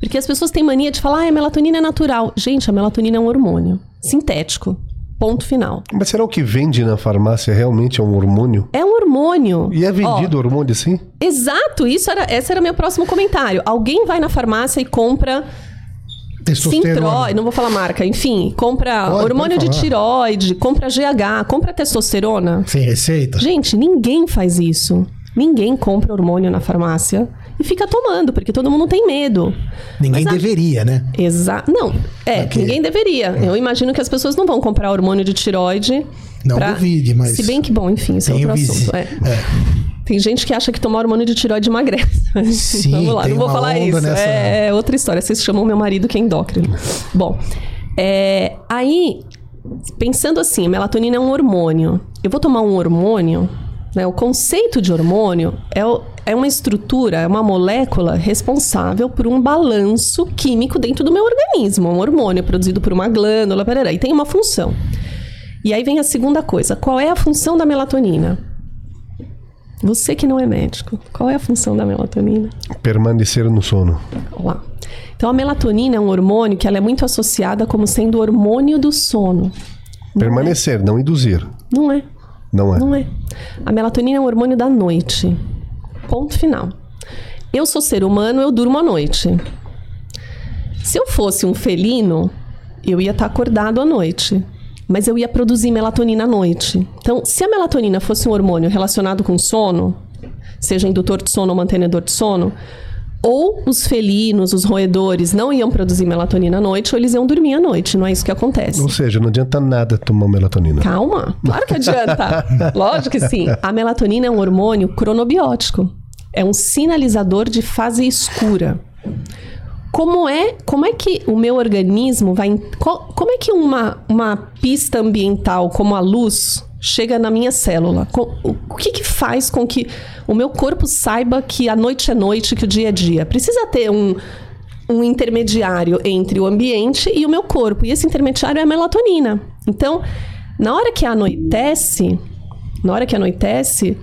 [SPEAKER 3] Porque as pessoas têm mania de falar, ah, a melatonina é natural. Gente, a melatonina é um hormônio sintético. Ponto final.
[SPEAKER 1] Mas será o que vende na farmácia realmente é um hormônio?
[SPEAKER 3] É um hormônio.
[SPEAKER 1] E é vendido Ó, hormônio assim?
[SPEAKER 3] Exato, isso era, esse era meu próximo comentário. Alguém vai na farmácia e compra Sintroide, não vou falar marca, enfim, compra pode, hormônio pode de tiroide, compra GH, compra testosterona.
[SPEAKER 2] Sem receita?
[SPEAKER 3] Gente, ninguém faz isso. Ninguém compra hormônio na farmácia e fica tomando, porque todo mundo tem medo.
[SPEAKER 2] Ninguém Mas, deveria, né?
[SPEAKER 3] Exato. Não, é, okay. ninguém deveria. Eu imagino que as pessoas não vão comprar hormônio de tiroide.
[SPEAKER 2] Não pra... duvide, mas.
[SPEAKER 3] Se bem que, bom, enfim, isso é outro assunto. É. é. Tem gente que acha que tomar hormônio de tiroide emagrece. *laughs*
[SPEAKER 2] Sim, Vamos lá,
[SPEAKER 3] não vou falar isso. Nessa... É outra história. Vocês chamam meu marido que é endócrino. Bom, é, aí, pensando assim, a melatonina é um hormônio. Eu vou tomar um hormônio né? O conceito de hormônio é, é uma estrutura, é uma molécula responsável por um balanço químico dentro do meu organismo. Um hormônio produzido por uma glândula, e tem uma função. E aí vem a segunda coisa: qual é a função da melatonina? Você que não é médico, qual é a função da melatonina?
[SPEAKER 1] Permanecer no sono.
[SPEAKER 3] Lá. Então a melatonina é um hormônio que ela é muito associada como sendo o hormônio do sono.
[SPEAKER 1] Permanecer, não, é? não induzir.
[SPEAKER 3] Não é.
[SPEAKER 1] Não é?
[SPEAKER 3] Não é. A melatonina é um hormônio da noite. Ponto final. Eu sou ser humano, eu durmo à noite. Se eu fosse um felino, eu ia estar acordado à noite. Mas eu ia produzir melatonina à noite. Então, se a melatonina fosse um hormônio relacionado com sono, seja indutor de sono ou mantenedor de sono, ou os felinos, os roedores, não iam produzir melatonina à noite, ou eles iam dormir à noite. Não é isso que acontece.
[SPEAKER 1] Ou seja, não adianta nada tomar melatonina.
[SPEAKER 3] Calma, claro que adianta. *laughs* Lógico que sim. A melatonina é um hormônio cronobiótico. É um sinalizador de fase escura. Como é, como é que o meu organismo vai. como é que uma, uma pista ambiental como a luz chega na minha célula? O que, que faz com que o meu corpo saiba que a noite é noite, que o dia é dia? Precisa ter um, um intermediário entre o ambiente e o meu corpo. E esse intermediário é a melatonina. Então, na hora que anoitece, na hora que anoitece,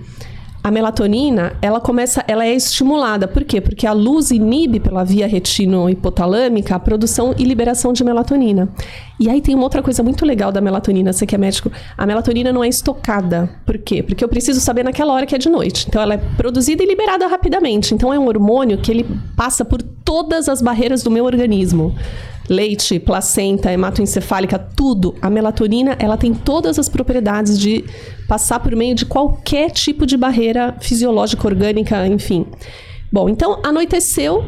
[SPEAKER 3] a melatonina, ela começa, ela é estimulada. Por quê? Porque a luz inibe pela via retino-hipotalâmica a produção e liberação de melatonina. E aí tem uma outra coisa muito legal da melatonina, você que é médico, a melatonina não é estocada. Por quê? Porque eu preciso saber naquela hora que é de noite. Então ela é produzida e liberada rapidamente. Então é um hormônio que ele passa por todas as barreiras do meu organismo leite, placenta, hematoencefálica, tudo. A melatonina, ela tem todas as propriedades de passar por meio de qualquer tipo de barreira fisiológica, orgânica, enfim. Bom, então anoiteceu,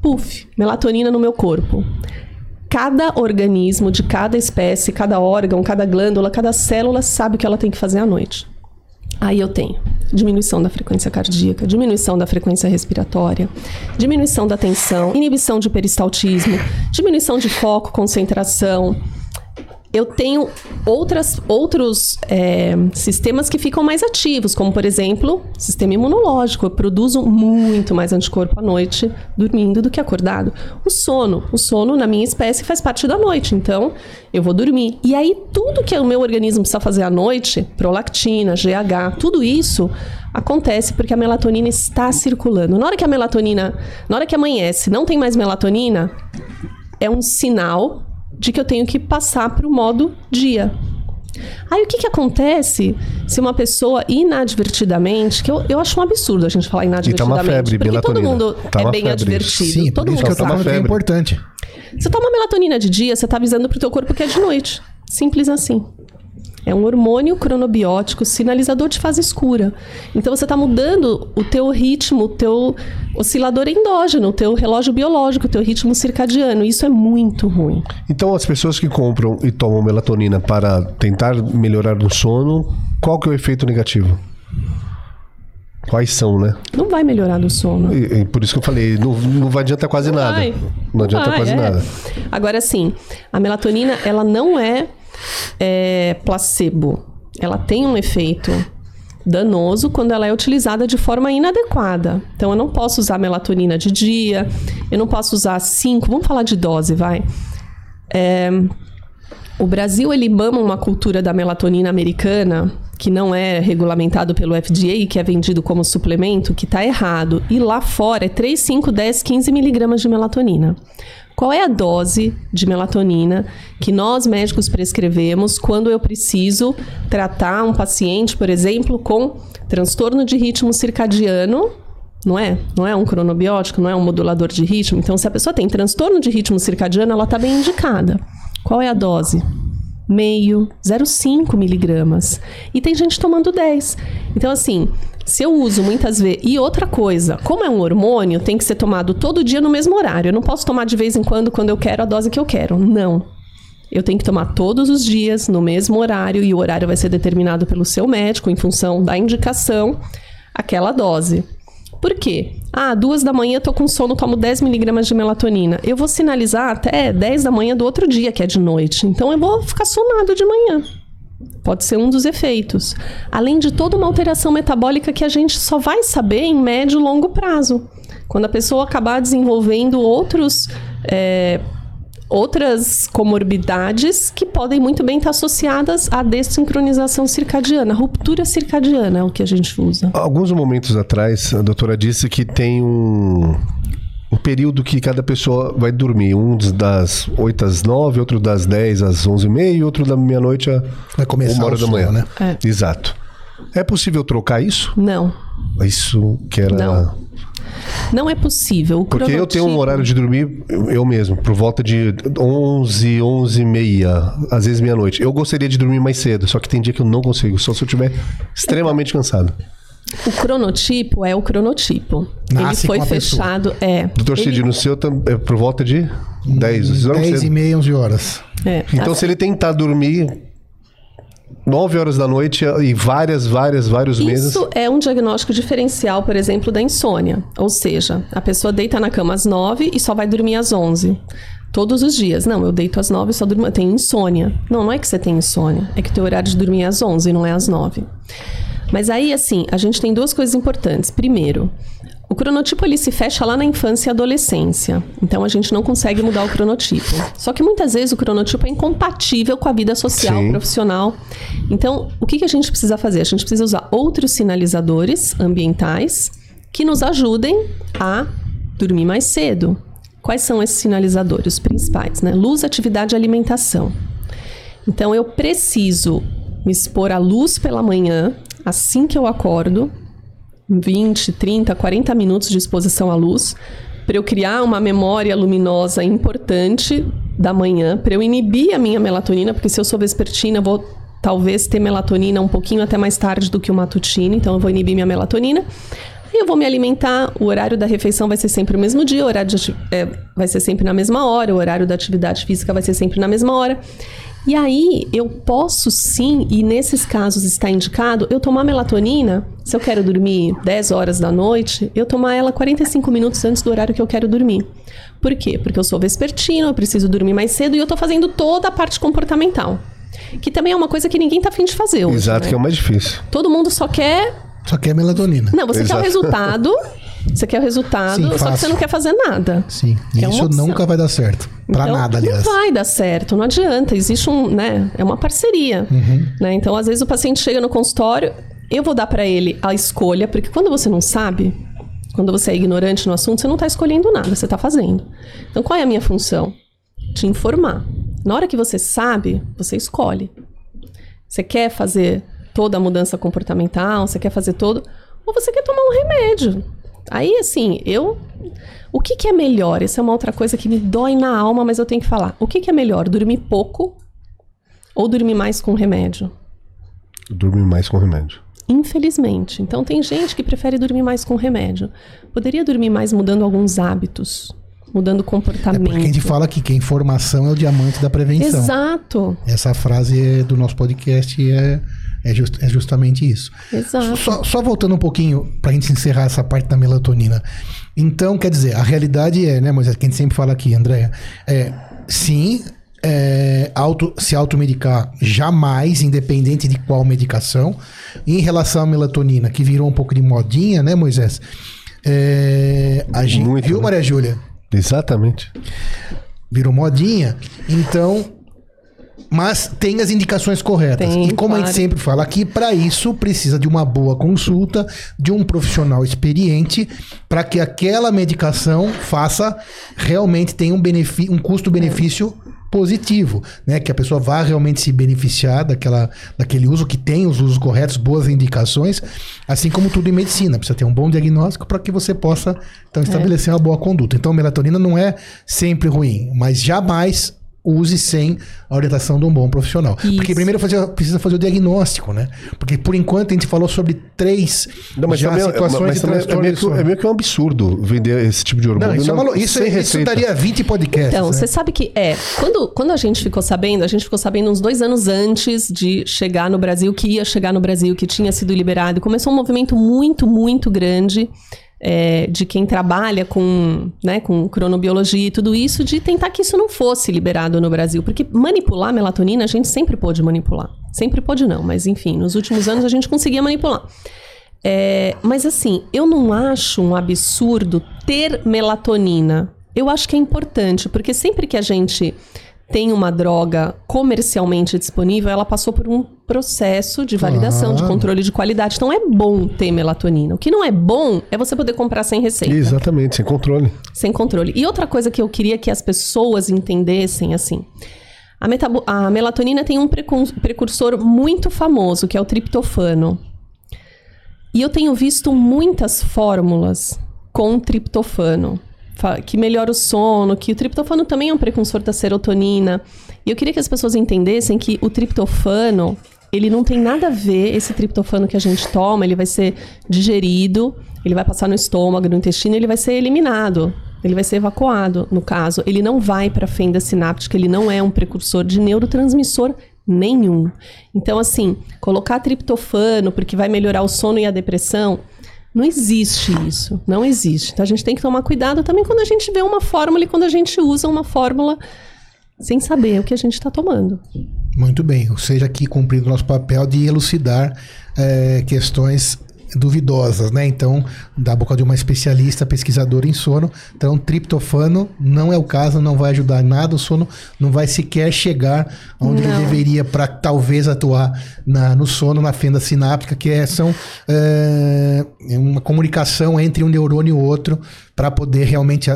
[SPEAKER 3] puf, melatonina no meu corpo. Cada organismo de cada espécie, cada órgão, cada glândula, cada célula sabe o que ela tem que fazer à noite. Aí eu tenho diminuição da frequência cardíaca, diminuição da frequência respiratória, diminuição da tensão, inibição de peristaltismo, diminuição de foco, concentração. Eu tenho outras, outros é, sistemas que ficam mais ativos, como por exemplo, sistema imunológico. Eu produzo muito mais anticorpo à noite dormindo do que acordado. O sono, o sono na minha espécie faz parte da noite, então eu vou dormir. E aí tudo que o meu organismo precisa fazer à noite, prolactina, GH, tudo isso acontece porque a melatonina está circulando. Na hora que a melatonina, na hora que amanhece, não tem mais melatonina, é um sinal de que eu tenho que passar para o modo dia. Aí o que, que acontece se uma pessoa inadvertidamente, que eu, eu acho um absurdo a gente falar
[SPEAKER 1] E tá
[SPEAKER 3] inadvertidamente,
[SPEAKER 1] uma febre,
[SPEAKER 3] porque todo
[SPEAKER 1] melatonina.
[SPEAKER 3] mundo
[SPEAKER 1] Tá
[SPEAKER 3] é bem
[SPEAKER 1] febre.
[SPEAKER 3] advertido,
[SPEAKER 2] Sim,
[SPEAKER 3] todo mundo
[SPEAKER 2] que eu que é
[SPEAKER 1] febre.
[SPEAKER 2] importante.
[SPEAKER 3] você toma melatonina de dia, você tá avisando pro teu corpo que é de noite. Simples assim. É um hormônio cronobiótico sinalizador de fase escura. Então você está mudando o teu ritmo, o teu oscilador endógeno, o teu relógio biológico, o teu ritmo circadiano. Isso é muito ruim.
[SPEAKER 1] Então, as pessoas que compram e tomam melatonina para tentar melhorar o sono, qual que é o efeito negativo? Quais são, né?
[SPEAKER 3] Não vai melhorar no sono.
[SPEAKER 1] E, e por isso que eu falei, não, não vai adiantar quase
[SPEAKER 3] Não
[SPEAKER 1] nada.
[SPEAKER 3] vai.
[SPEAKER 1] Não adianta
[SPEAKER 3] vai,
[SPEAKER 1] quase
[SPEAKER 3] é.
[SPEAKER 1] nada.
[SPEAKER 3] Agora sim, a melatonina ela não é, é, placebo. Ela tem um efeito danoso quando ela é utilizada de forma inadequada. Então eu não posso usar melatonina de dia, eu não posso usar 5, vamos falar de dose, vai. É, o Brasil ele mama uma cultura da melatonina americana que não é regulamentado pelo FDA, que é vendido como suplemento, que está errado. E lá fora é 3, 5, 10, 15 miligramas de melatonina. Qual é a dose de melatonina que nós médicos prescrevemos quando eu preciso tratar um paciente, por exemplo, com transtorno de ritmo circadiano? Não é? Não é um cronobiótico, não é um modulador de ritmo. Então, se a pessoa tem transtorno de ritmo circadiano, ela está bem indicada. Qual é a dose? Meio, 0,5 miligramas. E tem gente tomando 10. Então, assim, se eu uso muitas vezes. E outra coisa, como é um hormônio, tem que ser tomado todo dia no mesmo horário. Eu não posso tomar de vez em quando, quando eu quero, a dose que eu quero. Não. Eu tenho que tomar todos os dias, no mesmo horário, e o horário vai ser determinado pelo seu médico, em função da indicação, aquela dose. Por quê? Ah, duas da manhã tô com sono, tomo 10 miligramas de melatonina. Eu vou sinalizar até 10 da manhã do outro dia, que é de noite. Então eu vou ficar sonado de manhã. Pode ser um dos efeitos. Além de toda uma alteração metabólica que a gente só vai saber em médio e longo prazo. Quando a pessoa acabar desenvolvendo outros. é, outras comorbidades que podem muito bem estar associadas à desincronização circadiana, ruptura circadiana é o que a gente usa.
[SPEAKER 1] Alguns momentos atrás, a doutora disse que tem um, um período que cada pessoa vai dormir. Um das 8 às 9, outro das 10 às 11 e meia e outro da meia-noite a
[SPEAKER 2] Vai começar
[SPEAKER 1] uma hora
[SPEAKER 2] o
[SPEAKER 1] da
[SPEAKER 2] sono,
[SPEAKER 1] manhã.
[SPEAKER 2] né?
[SPEAKER 3] É.
[SPEAKER 1] Exato. É possível trocar isso?
[SPEAKER 3] Não,
[SPEAKER 1] Isso que era...
[SPEAKER 3] Não. não é possível. O
[SPEAKER 1] Porque eu tenho um
[SPEAKER 3] cronotipo-
[SPEAKER 1] horário de dormir, eu eu mesmo, por volta de 11, 11 e meia, às vezes meia-noite. Eu gostaria de dormir mais cedo, só que tem dia que eu não consigo, só se eu estiver extremamente cansado.
[SPEAKER 3] O cronotipo é o cronotipo.
[SPEAKER 2] Nasce
[SPEAKER 3] Ele foi
[SPEAKER 2] com a pessoa.
[SPEAKER 3] fechado. É.
[SPEAKER 1] Doutor
[SPEAKER 3] Ele-
[SPEAKER 1] Cid, no seu é por volta de 10. Vocês dormem
[SPEAKER 2] 10
[SPEAKER 1] cedo.
[SPEAKER 2] e meia, 11 horas.
[SPEAKER 3] é,
[SPEAKER 1] Então,
[SPEAKER 3] assim,
[SPEAKER 1] se ele tentar dormir 9 horas da noite e várias, várias, vários meses.
[SPEAKER 3] Isso é um diagnóstico diferencial, por exemplo, da insônia. Ou seja, a pessoa deita na cama às 9 e só vai dormir às 11. Todos os dias. Não, eu deito às 9 e só durmo. Eu tenho insônia. Não, não é que você tem insônia. É que o teu horário de dormir é às 11 e não é às 9. Mas aí, assim, a gente tem duas coisas importantes. Primeiro, o cronotipo ele se fecha lá na infância e adolescência. Então a gente não consegue mudar o cronotipo. Só que muitas vezes o cronotipo é incompatível com a vida social,
[SPEAKER 1] Sim.
[SPEAKER 3] profissional. Então, o que, que a gente precisa fazer? A gente precisa usar outros sinalizadores ambientais que nos ajudem a dormir mais cedo. Quais são esses sinalizadores principais? Né? Luz, atividade e alimentação. Então eu preciso me expor à luz pela manhã, assim que eu acordo, 20, 30, 40 minutos de exposição à luz, para eu criar uma memória luminosa importante da manhã, para eu inibir a minha melatonina, porque se eu sou vespertina, eu vou talvez ter melatonina um pouquinho até mais tarde do que o matutino, então eu vou inibir minha melatonina. Aí eu vou me alimentar, o horário da refeição vai ser sempre o mesmo dia, o horário de é, vai ser sempre na mesma hora, o horário da atividade física vai ser sempre na mesma hora. E aí eu posso sim, e nesses casos está indicado, eu tomar melatonina, se eu quero dormir 10 horas da noite, eu tomar ela 45 minutos antes do horário que eu quero dormir. Por quê? Porque eu sou vespertina, eu preciso dormir mais cedo e eu tô fazendo toda a parte comportamental. Que também é uma coisa que ninguém tá afim de fazer hoje.
[SPEAKER 1] Exato,
[SPEAKER 3] né?
[SPEAKER 1] que é o mais difícil.
[SPEAKER 3] Todo mundo só quer
[SPEAKER 2] Só que é melatonina.
[SPEAKER 3] não, você quer o
[SPEAKER 1] Exato. *laughs*
[SPEAKER 3] Você quer o resultado,
[SPEAKER 2] Sim,
[SPEAKER 3] só que você não quer fazer nada.
[SPEAKER 2] Sim.
[SPEAKER 3] Que é
[SPEAKER 2] Isso nunca vai dar certo. Pra
[SPEAKER 3] Então,
[SPEAKER 2] nada, aliás.
[SPEAKER 3] Não vai dar certo, não adianta. Existe um, né? É uma parceria.
[SPEAKER 2] Uhum.
[SPEAKER 3] Né? Então, às vezes, o paciente chega no consultório, eu vou dar pra ele a escolha, porque quando você não sabe, quando você é ignorante no assunto, você não tá escolhendo nada, você tá fazendo. Então, qual é a minha função? Te informar. Na hora que você sabe, você escolhe. Você quer fazer toda a mudança comportamental, você quer fazer todo, ou você quer tomar um remédio. Aí, assim, eu. O que, que é melhor? Essa é uma outra coisa que me dói na alma, mas eu tenho que falar. O que, que é melhor? Dormir pouco ou dormir mais com remédio?
[SPEAKER 1] Dormir mais com remédio.
[SPEAKER 3] Infelizmente. Então, tem gente que prefere dormir mais com remédio. Poderia dormir mais mudando alguns hábitos, mudando
[SPEAKER 2] É
[SPEAKER 3] comportamento.
[SPEAKER 2] porque a gente fala que a informação é o diamante da prevenção.
[SPEAKER 3] Exato,
[SPEAKER 2] Essa frase é do nosso podcast é, é, just- é justamente isso.
[SPEAKER 3] exato.
[SPEAKER 2] Só, só voltando um pouquinho pra gente encerrar essa parte da melatonina. Então, quer dizer, a realidade é, né, Moisés, que a gente sempre fala aqui, Andréia, é, sim, é, auto, se automedicar jamais, independente de qual medicação. Em relação à melatonina, que virou um pouco de modinha, né, Moisés? É, a gente,
[SPEAKER 1] Muito,
[SPEAKER 2] viu,
[SPEAKER 1] né?
[SPEAKER 2] Maria Júlia?
[SPEAKER 1] Exatamente.
[SPEAKER 2] virou modinha. Então, mas tem as indicações corretas.
[SPEAKER 3] Tem,
[SPEAKER 2] e como a gente
[SPEAKER 3] claro.
[SPEAKER 2] sempre fala aqui, para isso precisa de uma boa consulta, de um profissional experiente, para que aquela medicação faça realmente tenha um, benefi- um custo-benefício positivo, né? Que a pessoa vá realmente se beneficiar daquela, daquele uso, que tem os usos corretos, boas indicações, assim como tudo em medicina. Precisa ter um bom diagnóstico para que você possa então estabelecer uma boa conduta. Então, melatonina não é sempre ruim, mas jamais use sem a orientação de um bom profissional.
[SPEAKER 3] Isso.
[SPEAKER 2] Porque primeiro fazer- precisa fazer o diagnóstico, né? Porque por enquanto a gente falou sobre três
[SPEAKER 1] Não, mas
[SPEAKER 2] já
[SPEAKER 1] também,
[SPEAKER 2] situações
[SPEAKER 1] mas
[SPEAKER 2] de
[SPEAKER 1] também é, meio que, é meio que um absurdo vender esse tipo de hormônio.
[SPEAKER 2] Não, isso, é
[SPEAKER 1] não-
[SPEAKER 2] malu- isso,
[SPEAKER 1] sem
[SPEAKER 2] isso
[SPEAKER 1] receita.
[SPEAKER 2] daria 20 podcasts.
[SPEAKER 3] Então,
[SPEAKER 2] né?
[SPEAKER 3] você sabe que é. Quando, quando a gente ficou sabendo, a gente ficou sabendo uns dois anos antes de chegar no Brasil, que ia chegar no Brasil, que tinha sido liberado. Começou um movimento muito, muito grande é, de quem trabalha com, né, com cronobiologia e tudo isso, de tentar que isso não fosse liberado no Brasil. Porque manipular a melatonina a gente sempre pôde manipular. Sempre pôde não, mas enfim, nos últimos anos a gente conseguia manipular. É, mas assim, eu não acho um absurdo ter melatonina. Eu acho que é importante, porque sempre que a gente tem uma droga comercialmente disponível, ela passou por um processo de validação, de controle de qualidade. Então é bom ter melatonina. O que não é bom é você poder comprar sem receita
[SPEAKER 1] Exatamente, sem controle.
[SPEAKER 3] sem controle. E outra coisa que eu queria que as pessoas entendessem, assim, a, a melatonina tem um precursor muito famoso, que é o triptofano. E eu tenho visto muitas fórmulas com triptofano, fa- que melhora o sono, que o triptofano também é um precursor da serotonina. E eu queria que as pessoas entendessem que o triptofano, ele não tem nada a ver, esse triptofano que a gente toma, ele vai ser digerido, ele vai passar no estômago, no intestino, ele vai ser eliminado. Ele vai ser evacuado, no caso. Ele não vai para a fenda sináptica, ele não é um precursor de neurotransmissor Nenhum. Então, assim, colocar triptofano porque vai melhorar o sono e a depressão, não existe isso. Não existe. Então a gente tem que tomar cuidado também quando a gente vê uma fórmula e quando a gente usa uma fórmula sem saber o que a gente está tomando.
[SPEAKER 2] Muito bem, ou seja, aqui cumprindo nosso papel de elucidar é, questões duvidosas, né? Então, da boca de uma especialista, pesquisadora em sono. Então, triptofano não é o caso, não vai ajudar em nada, o sono não vai sequer chegar onde ele deveria para talvez atuar na, no sono, na fenda sináptica, que é, são é, uma comunicação entre um neurônio e o outro para poder realmente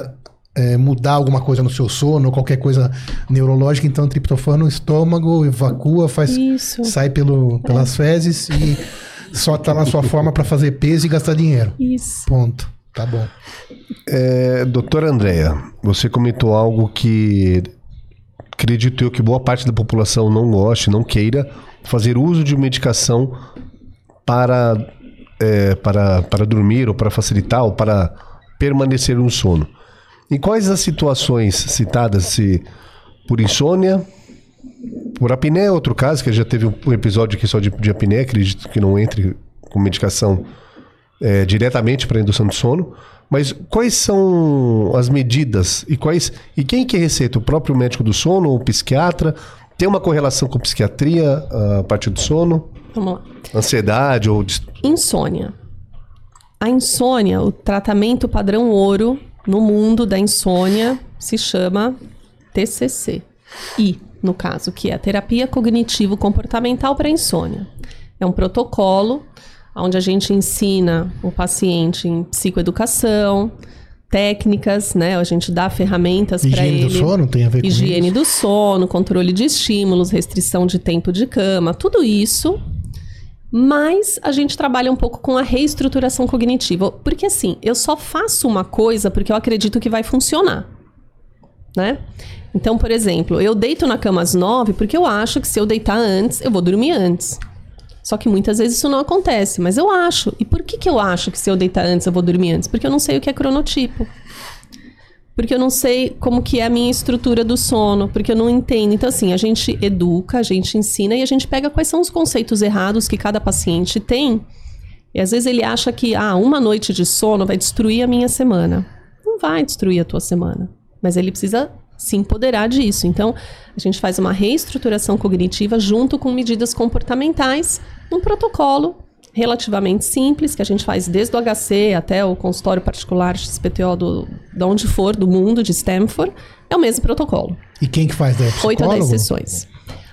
[SPEAKER 2] é, mudar alguma coisa no seu sono, qualquer coisa neurológica, então triptofano, estômago, evacua, faz
[SPEAKER 3] Isso.
[SPEAKER 2] sai pelo, pelas fezes e só tá na sua forma para fazer peso e gastar dinheiro.
[SPEAKER 3] Isso.
[SPEAKER 2] Ponto. Tá bom.
[SPEAKER 1] É, doutora Andréia, você comentou algo que acredito eu que boa parte da população não goste, não queira fazer uso de medicação para, é, para, para dormir ou para facilitar ou para permanecer no sono. Em quais as situações citadas, se por insônia, por apneia é outro caso, que já teve um episódio aqui só de, de apneia, acredito que não entre com medicação é, diretamente para indução de sono. Mas quais são as medidas e quais e quem que receita? O próprio médico do sono ou o psiquiatra? Tem uma correlação com psiquiatria a partir do sono?
[SPEAKER 3] Vamos lá.
[SPEAKER 1] Ansiedade ou
[SPEAKER 3] Insônia. A insônia, o tratamento padrão ouro no mundo da insônia se chama TCC. I, no caso, que é a terapia cognitivo comportamental para insônia. É um protocolo onde a gente ensina o paciente em psicoeducação, técnicas, né? A gente dá ferramentas para ele.
[SPEAKER 2] Higiene do sono tem a ver com
[SPEAKER 3] Higiene
[SPEAKER 2] isso?
[SPEAKER 3] do sono, controle de estímulos, restrição de tempo de cama, tudo isso. Mas a gente trabalha um pouco com a reestruturação cognitiva. Porque assim, eu só faço uma coisa porque eu acredito que vai funcionar. Né? Então, por exemplo, eu deito na cama às nove porque eu acho que se eu deitar antes, eu vou dormir antes. Só que muitas vezes isso não acontece, mas eu acho. E por que, que eu acho que se eu deitar antes, eu vou dormir antes? Porque eu não sei o que é cronotipo. Porque eu não sei como que é a minha estrutura do sono, porque eu não entendo. Então, assim, a gente educa, a gente ensina e a gente pega quais são os conceitos errados que cada paciente tem. E às vezes ele acha que, ah, uma noite de sono vai destruir a minha semana. Não vai destruir a tua semana. Mas ele precisa se empoderar disso. Então, a gente faz uma reestruturação cognitiva junto com medidas comportamentais, num protocolo relativamente simples, que a gente faz desde o HC até o consultório particular XPTO do, de onde for, do mundo, de Stanford, é o mesmo protocolo.
[SPEAKER 2] E quem que faz? É
[SPEAKER 3] 8 a 10
[SPEAKER 2] psicólogo?
[SPEAKER 3] sessões.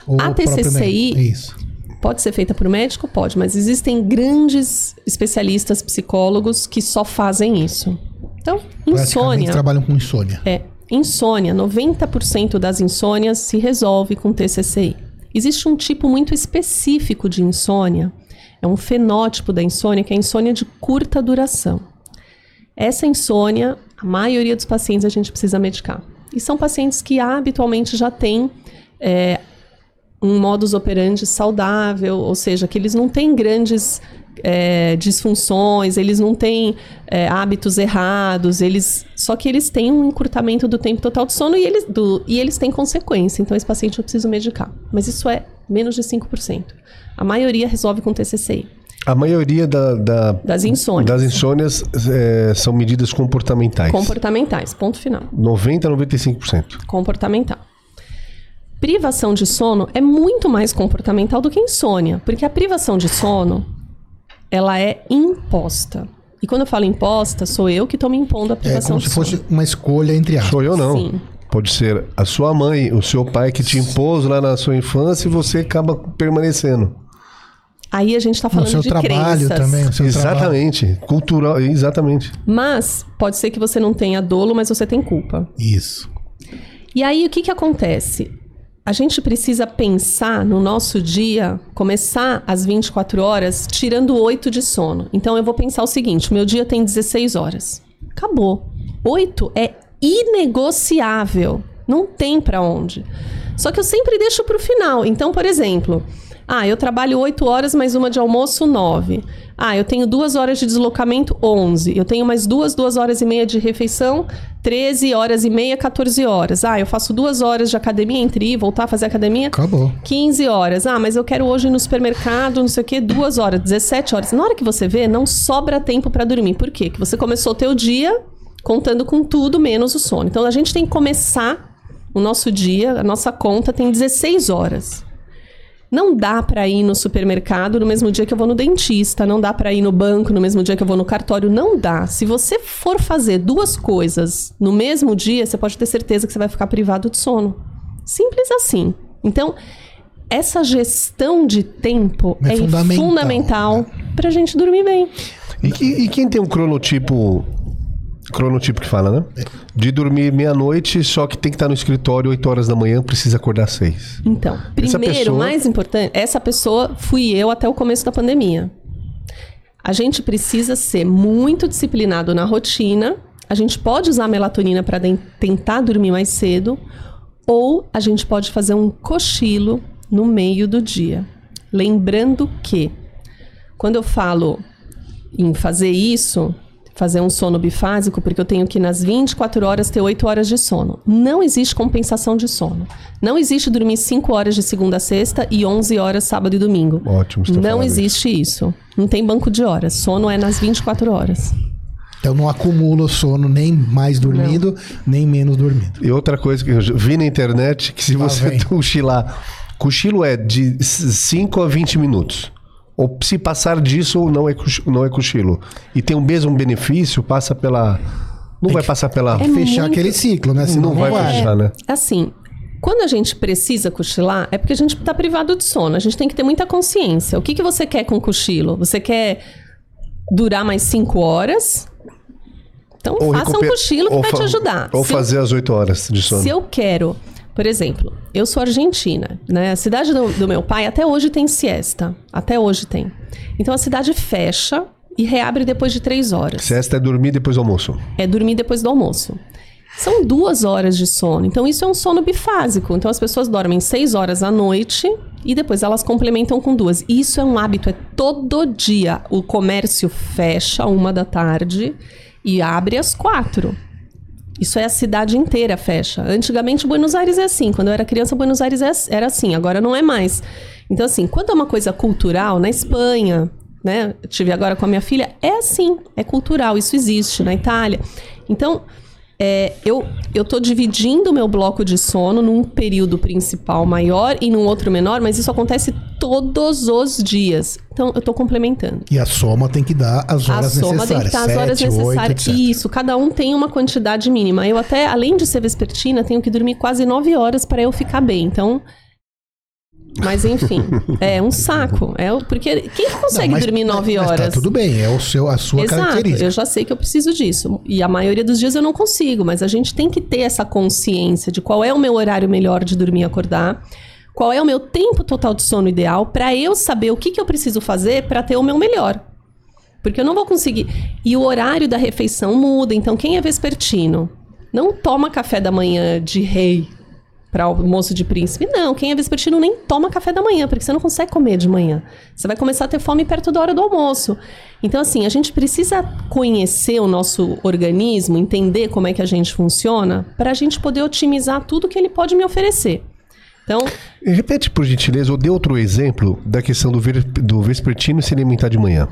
[SPEAKER 2] Ou
[SPEAKER 3] A TCCI?
[SPEAKER 2] Isso.
[SPEAKER 3] Pode ser feita por médico? Pode, mas existem grandes especialistas psicólogos que só fazem isso. Então, insônia.
[SPEAKER 2] trabalham com insônia.
[SPEAKER 3] É, insônia, 90% das insônias se resolve com TCCI. Existe um tipo muito específico de insônia, é um fenótipo da insônia, que é a insônia de curta duração. Essa insônia, a maioria dos pacientes a gente precisa medicar. E são pacientes que habitualmente já têm é, um modus operandi saudável, ou seja, que eles não têm grandes é, disfunções, eles não têm é, hábitos errados, eles só que eles têm um encurtamento do tempo total de sono e eles, do, e eles têm consequência. Então, esse paciente eu preciso medicar. Mas isso é menos de 5%. A maioria resolve com TCCI.
[SPEAKER 1] A maioria da, da-
[SPEAKER 3] Das insônias.
[SPEAKER 1] das insônias é, são medidas comportamentais.
[SPEAKER 3] Comportamentais, ponto final.
[SPEAKER 1] 90 a 95%.
[SPEAKER 3] comportamental. Privação de sono é muito mais comportamental do que insônia, porque a privação de sono ela é imposta. E quando eu falo imposta, sou eu que estou me impondo a
[SPEAKER 2] É
[SPEAKER 3] privação
[SPEAKER 2] como
[SPEAKER 3] de
[SPEAKER 2] se
[SPEAKER 3] sono.
[SPEAKER 2] fosse uma escolha entre aspas.
[SPEAKER 1] Sou eu não.
[SPEAKER 3] Sim.
[SPEAKER 1] Pode ser a sua mãe, o seu pai que te impôs lá na sua infância e você acaba permanecendo.
[SPEAKER 3] Aí a gente está falando
[SPEAKER 2] seu
[SPEAKER 3] de
[SPEAKER 2] trabalho
[SPEAKER 3] crenças.
[SPEAKER 2] também. O seu trabalho.
[SPEAKER 1] exatamente. Cultural, exatamente.
[SPEAKER 3] Mas pode ser que você não tenha dolo, mas você tem culpa.
[SPEAKER 2] Isso.
[SPEAKER 3] E aí o que, que acontece? A gente precisa pensar no nosso dia, começar às 24 horas, tirando 8 de sono. Então eu vou pensar o seguinte: o meu dia tem 16 horas. Acabou. 8 é inegociável. Não tem pra onde. Só que eu sempre deixo pro final. Então, por exemplo, Ah, eu trabalho 8 horas, mais uma de almoço, 9. Ah, eu tenho duas horas de deslocamento, 11. Eu tenho mais duas, duas horas e meia de refeição, 13 horas e meia, 14 horas. Ah, eu faço duas horas de academia entre ir voltar a fazer academia.
[SPEAKER 2] Acabou.
[SPEAKER 3] 15 horas. Ah, mas eu quero hoje ir no supermercado, não sei o quê, duas horas, 17 horas. Na hora que você vê, não sobra tempo para dormir. Por quê? Que você começou o teu dia contando com tudo menos o sono. Então a gente tem que começar o nosso dia, a nossa conta tem 16 horas. Não dá para ir no supermercado no mesmo dia que eu vou no dentista, não dá para ir no banco no mesmo dia que eu vou no cartório, não dá. Se você for fazer duas coisas no mesmo dia, você pode ter certeza que você vai ficar privado de sono. Simples assim. Então, essa gestão de tempo
[SPEAKER 2] É
[SPEAKER 3] é,
[SPEAKER 2] fundamental.
[SPEAKER 3] fundamental para a gente dormir bem.
[SPEAKER 1] E, e quem tem um cronotipo. Cronotipo que fala, né? De dormir meia-noite, só que tem que estar no escritório 8 horas da manhã, precisa acordar às 6.
[SPEAKER 3] Então,
[SPEAKER 1] Essa
[SPEAKER 3] primeiro,
[SPEAKER 1] pessoa-
[SPEAKER 3] mais importante, essa pessoa fui eu até o começo da pandemia. A gente precisa ser muito disciplinado na rotina. A gente pode usar melatonina para tentar dormir mais cedo, ou a gente pode fazer um cochilo no meio do dia. Lembrando que quando eu falo em fazer isso, fazer um sono bifásico, porque eu tenho que nas 24 horas ter 8 horas de sono. Não existe compensação de sono. Não existe dormir 5 horas de segunda a sexta e 11 horas sábado e domingo.
[SPEAKER 1] Ótimo, tá
[SPEAKER 3] Não existe isso. Não tem banco de horas. Sono é nas 24 horas.
[SPEAKER 2] Então não acumula sono nem mais dormido, nem menos dormido.
[SPEAKER 1] E outra coisa que eu vi na internet, que se
[SPEAKER 2] Lá
[SPEAKER 1] você
[SPEAKER 2] vem. *laughs*
[SPEAKER 1] cochilar, cochilo é de 5 a 20 minutos. Ou se passar disso, não é, não é cochilo. E tem o mesmo benefício, passa pela. Não vai passar pela.
[SPEAKER 3] É
[SPEAKER 2] Fechar
[SPEAKER 3] muito-
[SPEAKER 2] aquele ciclo, né? Senão
[SPEAKER 1] não vai fechar, né?
[SPEAKER 3] Assim, quando a gente precisa cochilar, é porque a gente está privado de sono. A gente tem que ter muita consciência. O que, que você quer com o cochilo? Você quer durar mais 5 horas? Então,
[SPEAKER 1] Ou
[SPEAKER 3] faça um
[SPEAKER 1] recuper-
[SPEAKER 3] cochilo que
[SPEAKER 1] ou
[SPEAKER 3] vai
[SPEAKER 1] fa-
[SPEAKER 3] te ajudar.
[SPEAKER 1] Ou
[SPEAKER 3] Se eu-
[SPEAKER 1] fazer as 8 horas de sono.
[SPEAKER 3] Se eu quero, por exemplo, eu sou argentina, né? A cidade do, do meu pai até hoje tem siesta. Até hoje tem. Então a cidade fecha e reabre depois de três horas.
[SPEAKER 1] Siesta é dormir depois do almoço.
[SPEAKER 3] É dormir depois do almoço. São duas horas de sono. Então isso é um sono bifásico. Então as pessoas dormem seis horas à noite e depois elas complementam com duas. Isso é um hábito, é todo dia. O comércio fecha uma da tarde e abre às quatro. Isso é a cidade inteira fecha. Antigamente, Buenos Aires é assim. Quando eu era criança, Buenos Aires é- era assim. Agora não é mais. Então, assim, quando é uma coisa cultural, na Espanha, né? Eu tive agora com a minha filha, é assim. É cultural. Isso existe na Itália. Então, é, eu, eu tô dividindo o meu bloco de sono num período principal maior e num outro menor, mas isso acontece todos os dias. Então, eu tô complementando.
[SPEAKER 2] E a soma tem que dar as
[SPEAKER 3] A
[SPEAKER 2] horas
[SPEAKER 3] soma tem que
[SPEAKER 2] necessárias.
[SPEAKER 3] estar as horas necessárias. Isso, cada um tem uma quantidade mínima. Eu até, além de ser vespertina, tenho que dormir quase nove horas para eu ficar bem. Então. Mas enfim, é um saco. É, porque quem que consegue
[SPEAKER 2] Não, mas-
[SPEAKER 3] dormir nove
[SPEAKER 2] mas
[SPEAKER 3] horas?
[SPEAKER 2] Tá tudo bem, é o seu, a sua
[SPEAKER 3] Exato,
[SPEAKER 2] característica.
[SPEAKER 3] eu já sei que eu preciso disso. E a maioria dos dias eu não consigo, mas a gente tem que ter essa consciência de qual é o meu horário melhor de dormir e acordar, qual é o meu tempo total de sono ideal, para eu saber o que, que eu preciso fazer para ter o meu melhor. Porque eu não vou conseguir. E o horário da refeição muda, então quem é vespertino não toma café da manhã de rei para almoço de príncipe. Não, quem é vespertino nem toma café da manhã, porque você não consegue comer de manhã. Você vai começar a ter fome perto da hora do almoço. Então, assim, a gente precisa conhecer o nosso organismo, entender como é que a gente funciona, para a gente poder otimizar tudo que ele pode me oferecer. Então,
[SPEAKER 1] Repete, por gentileza, ou dê outro exemplo da questão do, ver- do vespertino se alimentar de manhã.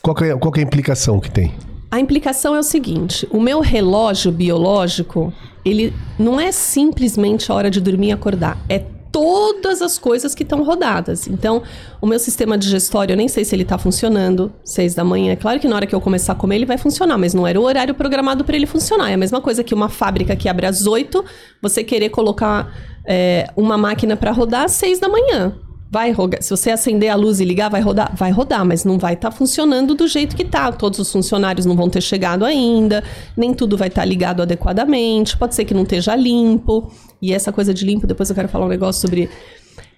[SPEAKER 1] Qual é, qual é a implicação que tem?
[SPEAKER 3] A implicação é o seguinte: o meu relógio biológico, ele não é simplesmente a hora de dormir e acordar, é todas as coisas que estão rodadas. Então, o meu sistema digestório, eu nem sei se ele está funcionando, seis da manhã. É claro que na hora que eu começar a comer ele vai funcionar, mas não era o horário programado para ele funcionar. É a mesma coisa que uma fábrica que abre às oito, você querer colocar é, uma máquina para rodar às seis da manhã. Vai rodar. Se você acender a luz e ligar, vai rodar? Vai rodar, mas não vai estar funcionando do jeito que tá. Todos os funcionários não vão ter chegado ainda, nem tudo vai estar ligado adequadamente, pode ser que não esteja limpo. E essa coisa de limpo, depois eu quero falar um negócio sobre.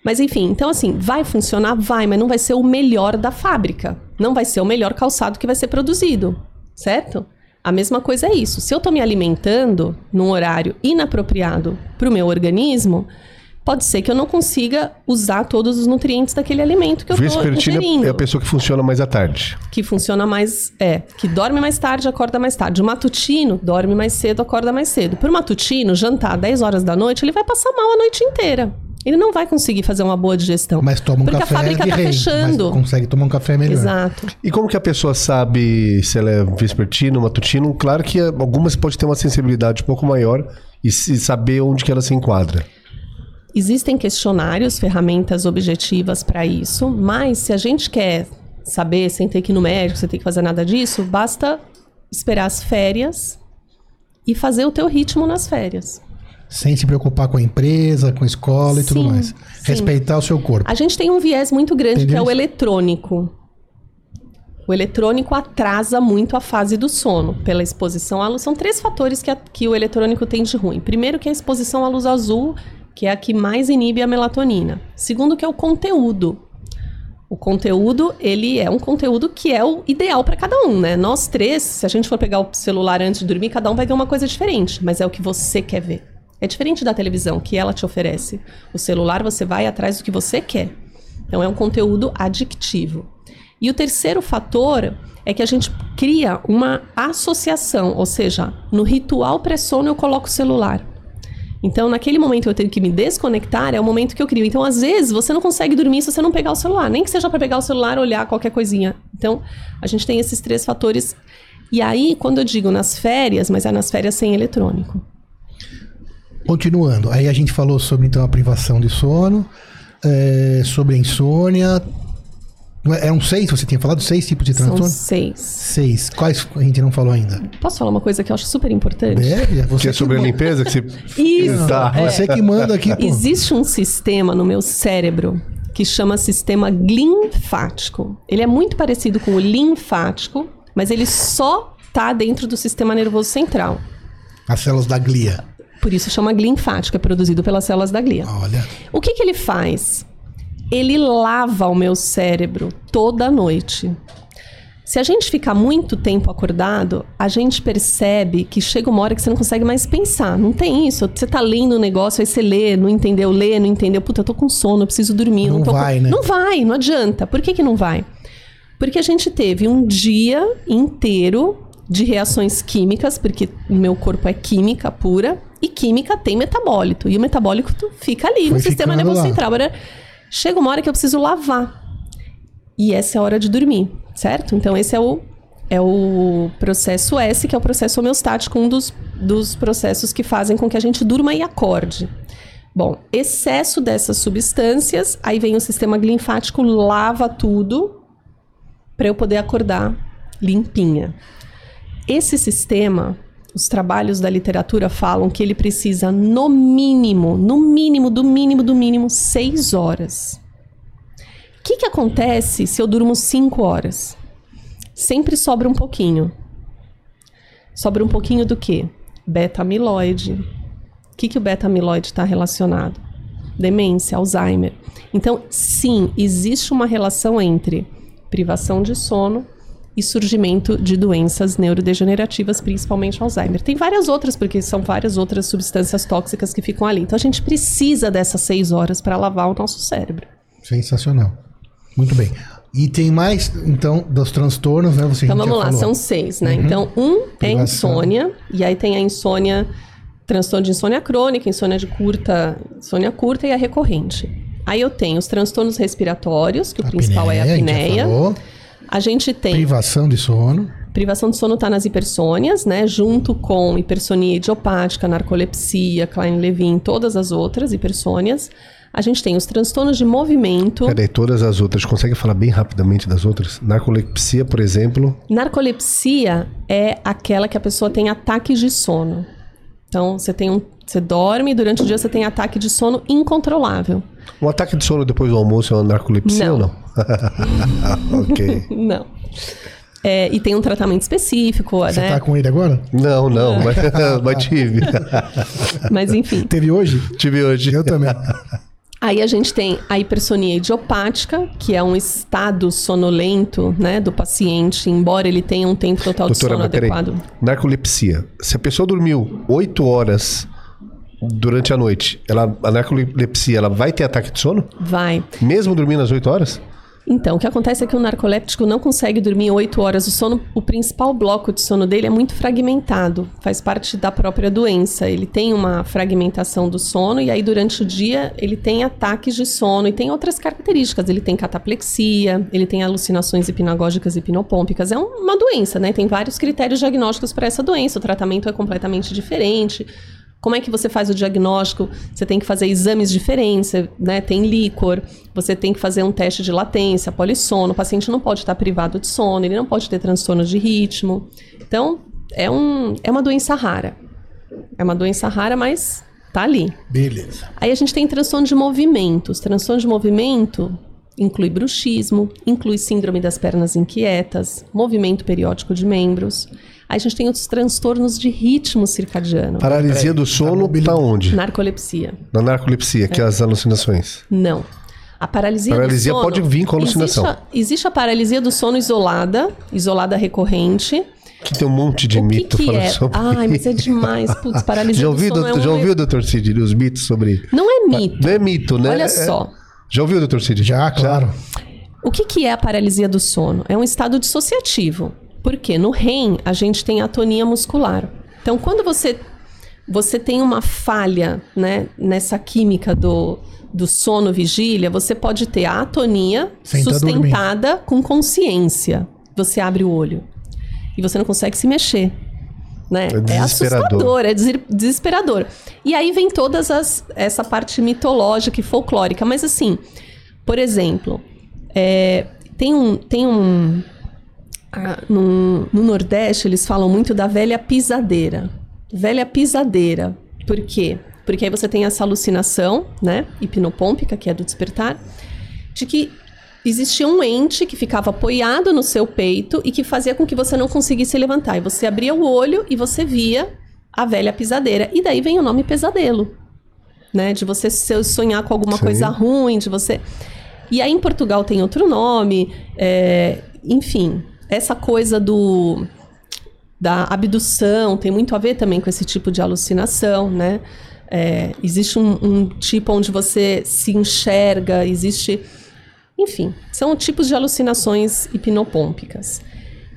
[SPEAKER 3] Mas enfim, então assim, vai funcionar? Vai, mas não vai ser o melhor da fábrica. Não vai ser o melhor calçado que vai ser produzido, certo? A mesma coisa é isso. Se eu tô me alimentando num horário inapropriado para o meu organismo, pode ser que eu não consiga usar todos os nutrientes daquele alimento que eu estou
[SPEAKER 1] Vespertina
[SPEAKER 3] ingerindo.
[SPEAKER 1] é a pessoa que funciona mais à tarde.
[SPEAKER 3] Que funciona mais, é, que dorme mais tarde, acorda mais tarde. O matutino dorme mais cedo, acorda mais cedo. Por matutino, jantar 10 horas da noite, ele vai passar mal a noite inteira. Ele não vai conseguir fazer uma boa digestão.
[SPEAKER 2] Mas toma um
[SPEAKER 3] porque
[SPEAKER 2] café
[SPEAKER 3] a fábrica tá
[SPEAKER 2] rei,
[SPEAKER 3] fechando.
[SPEAKER 2] Mas consegue tomar um café melhor.
[SPEAKER 3] Exato.
[SPEAKER 1] E como que a pessoa sabe se ela é vespertino, matutino? Claro que algumas pode ter uma sensibilidade um pouco maior e se saber onde que ela se enquadra.
[SPEAKER 3] Existem questionários, ferramentas objetivas para isso, mas se a gente quer saber sem ter que ir no médico, sem ter que fazer nada disso, basta esperar as férias e fazer o teu ritmo nas férias.
[SPEAKER 2] Sem se preocupar com a empresa, com a escola e tudo
[SPEAKER 3] Sim,
[SPEAKER 2] mais.
[SPEAKER 3] sim.
[SPEAKER 2] Respeitar o seu corpo.
[SPEAKER 3] A gente tem um viés muito grande que é
[SPEAKER 2] Entendeu?
[SPEAKER 3] o eletrônico. O eletrônico atrasa muito a fase do sono pela exposição à luz. São três fatores que, a- que o eletrônico tem de ruim. Primeiro, que é a exposição à luz azul, que é a que mais inibe a melatonina. Segundo, que é o conteúdo. O conteúdo, ele é um conteúdo que é o ideal para cada um, né? Nós três, se a gente for pegar o celular antes de dormir, cada um vai ver uma coisa diferente, mas é o que você quer ver. É diferente da televisão, que ela te oferece. O celular, você vai atrás do que você quer. Então, é um conteúdo adictivo. E o terceiro fator é que a gente cria uma associação, ou seja, no ritual pré-sono eu coloco o celular. Então, naquele momento eu tenho que me desconectar, é o momento que eu crio. Então, às vezes, você não consegue dormir se você não pegar o celular. Nem que seja para pegar o celular, olhar qualquer coisinha. Então, a gente tem esses três fatores. E aí, quando eu digo nas férias, mas é nas férias sem eletrônico.
[SPEAKER 2] Continuando, aí a gente falou sobre então a privação de sono, é, sobre a insônia. Não é- Eram seis, você tinha falado? Seis tipos de
[SPEAKER 3] São
[SPEAKER 2] transtorno?
[SPEAKER 3] seis.
[SPEAKER 2] Seis. Quais a gente não falou ainda?
[SPEAKER 3] Posso falar uma coisa que eu acho super importante?
[SPEAKER 2] Deve, você
[SPEAKER 1] Que é sobre a
[SPEAKER 2] manda.
[SPEAKER 1] limpeza que *laughs* você.
[SPEAKER 3] Isso.
[SPEAKER 1] Tá.
[SPEAKER 3] é.
[SPEAKER 2] Você que manda aqui, pô.
[SPEAKER 3] Existe um sistema no meu cérebro que chama sistema linfático. Ele é muito parecido com o linfático, mas ele só tá dentro do sistema nervoso central.
[SPEAKER 2] As células da glia.
[SPEAKER 3] Por isso chama linfático, é produzido pelas células da glia.
[SPEAKER 2] Olha.
[SPEAKER 3] O que, que ele faz? Ele lava o meu cérebro toda noite. Se a gente ficar muito tempo acordado, a gente percebe que chega uma hora que você não consegue mais pensar. Não tem isso. Você tá lendo um negócio, aí você lê, não entendeu, lê, não entendeu. Puta, eu tô com sono, eu preciso dormir. eu
[SPEAKER 2] Não
[SPEAKER 3] tô com-
[SPEAKER 2] vai, né?
[SPEAKER 3] Não vai, não adianta. Por que, que não vai? Porque a gente teve um dia inteiro de reações químicas, porque o meu corpo é química pura, e química tem metabólito. E o metabólico fica ali
[SPEAKER 2] Foi
[SPEAKER 3] no sistema nervoso central. Agora, chega uma hora que eu preciso lavar. E essa é a hora de dormir, certo? Então, esse é o, é o processo S, que é o processo homeostático, um dos, dos processos que fazem com que a gente durma e acorde. Bom, excesso dessas substâncias, aí vem o sistema linfático, lava tudo para eu poder acordar limpinha. Esse sistema, os trabalhos da literatura falam que ele precisa, no mínimo, no mínimo, do mínimo, do mínimo, seis horas. O que, que acontece se eu durmo cinco horas? Sempre sobra um pouquinho. Sobra um pouquinho do quê? Beta-amiloide. O que, que o beta-amiloide está relacionado? Demência, Alzheimer. Então, sim, existe uma relação entre privação de sono e surgimento de doenças neurodegenerativas, principalmente Alzheimer. Tem várias outras, porque são várias outras substâncias tóxicas que ficam ali. Então, a gente precisa dessas seis horas para lavar o nosso cérebro.
[SPEAKER 2] Sensacional. Muito bem. E tem mais, então, dos transtornos, né? Você
[SPEAKER 3] Então vamos lá,
[SPEAKER 2] falou.
[SPEAKER 3] são seis, né? Então, um é insônia, e aí tem a insônia, transtorno de insônia crônica, insônia de curta, insônia curta e a recorrente. Aí eu tenho os transtornos respiratórios, que o principal é a
[SPEAKER 2] gente já
[SPEAKER 3] apneia. A gente tem
[SPEAKER 2] Privação de sono.
[SPEAKER 3] privação de sono tá nas hipersônias, né? Junto com hipersonia idiopática, narcolepsia, Klein-Levin, todas as outras hipersônias. A gente tem os transtornos de movimento.
[SPEAKER 1] Peraí, todas as outras. Consegue falar bem rapidamente das outras? Narcolepsia, por exemplo.
[SPEAKER 3] Narcolepsia é aquela que a pessoa tem ataques de sono. Então, você tem um, você dorme e durante o dia você tem ataque de sono incontrolável.
[SPEAKER 1] Um ataque de sono depois do almoço é uma narcolepsia
[SPEAKER 3] Não.
[SPEAKER 1] ou não? *laughs* ok. *laughs*
[SPEAKER 3] Não. É, e tem um tratamento específico,
[SPEAKER 2] Você
[SPEAKER 3] né?
[SPEAKER 2] tá com ele agora?
[SPEAKER 1] Não, não, *laughs* mas, mas tive.
[SPEAKER 3] Mas enfim.
[SPEAKER 2] Teve hoje?
[SPEAKER 1] tive hoje.
[SPEAKER 2] Eu também.
[SPEAKER 3] Aí a gente tem a hipersonia idiopática, que é um estado sonolento, né, do paciente, embora ele tenha um tempo total de
[SPEAKER 1] Doutora,
[SPEAKER 3] sono
[SPEAKER 1] mas peraí.
[SPEAKER 3] adequado.
[SPEAKER 1] Narcolepsia. Se a pessoa dormiu 8 horas durante a noite, ela, a narcolepsia, ela vai ter ataque de sono?
[SPEAKER 3] Vai.
[SPEAKER 1] Mesmo dormindo às 8 horas?
[SPEAKER 3] Então, o que acontece é que o narcoléptico não consegue dormir 8 horas. O sono, o principal bloco de sono dele é muito fragmentado, faz parte da própria doença. Ele tem uma fragmentação do sono e aí durante o dia ele tem ataques de sono e tem outras características. Ele tem cataplexia, ele tem alucinações hipnagógicas e hipnopômpicas. É uma doença, né? Tem vários critérios diagnósticos para essa doença. O tratamento é completamente diferente. Como é que você faz o diagnóstico? Você tem que fazer exames diferentes, né? Tem líquor, você tem que fazer um teste de latência, polissono. O paciente não pode estar privado de sono, ele não pode ter transtorno de ritmo. Então, é, um, é uma doença rara. É uma doença rara, mas tá ali.
[SPEAKER 2] Beleza.
[SPEAKER 3] Aí a gente tem transtorno de movimentos. Transtorno de movimento inclui bruxismo, inclui síndrome das pernas inquietas, movimento periódico de membros. Aí a gente tem os transtornos de ritmo circadiano.
[SPEAKER 1] Paralisia do sono tá onde?
[SPEAKER 3] Narcolepsia.
[SPEAKER 1] Na narcolepsia, que é as alucinações.
[SPEAKER 3] Não. A paralisia,
[SPEAKER 1] Paralisia
[SPEAKER 3] do sono...
[SPEAKER 1] pode vir com alucinação.
[SPEAKER 3] Existe a, existe a paralisia do sono isolada, isolada recorrente.
[SPEAKER 1] Que tem um monte de
[SPEAKER 3] o que
[SPEAKER 1] mito
[SPEAKER 3] que
[SPEAKER 1] falando
[SPEAKER 3] é?
[SPEAKER 1] sobre.
[SPEAKER 3] Ai, mas é demais. Putz, *laughs* paralisia
[SPEAKER 1] já
[SPEAKER 3] do
[SPEAKER 1] ouviu,
[SPEAKER 3] sono
[SPEAKER 1] doutor,
[SPEAKER 3] é um...
[SPEAKER 1] já ouviu, doutor Cid, os mitos sobre.
[SPEAKER 3] Não é mito.
[SPEAKER 1] Não é mito, né?
[SPEAKER 3] Olha
[SPEAKER 1] É-
[SPEAKER 3] só.
[SPEAKER 1] Já ouviu, doutor Cid?
[SPEAKER 2] Já, claro.
[SPEAKER 3] O que, que é a paralisia do sono? É um estado dissociativo. Porque no REM a gente tem atonia muscular. Então, quando você, você tem uma falha né, nessa química do, do sono vigília, você pode ter a atonia
[SPEAKER 2] Sem tá
[SPEAKER 3] sustentada com consciência. Você abre o olho e você não consegue se mexer. Né?
[SPEAKER 1] É desesperador.
[SPEAKER 3] assustador, é des- desesperador. E aí vem todas as essa parte mitológica e folclórica. Mas assim, por exemplo, é, tem um, tem um ah, no, no Nordeste eles falam muito da velha pisadeira. Velha pisadeira. Por quê? Porque aí você tem essa alucinação, né? Hipnopômpica, que é do despertar, de que existia um ente que ficava apoiado no seu peito e que fazia com que você não conseguisse levantar. E você abria o olho e você via a velha pisadeira. E daí vem o nome pesadelo. Né? De você sonhar com alguma
[SPEAKER 1] Sim.
[SPEAKER 3] coisa ruim, de você. E aí em Portugal tem outro nome. é, Enfim, essa coisa do da abdução tem muito a ver também com esse tipo de alucinação, né? É, existe um, um tipo onde você se enxerga, existe. Enfim, são tipos de alucinações hipnopômpicas.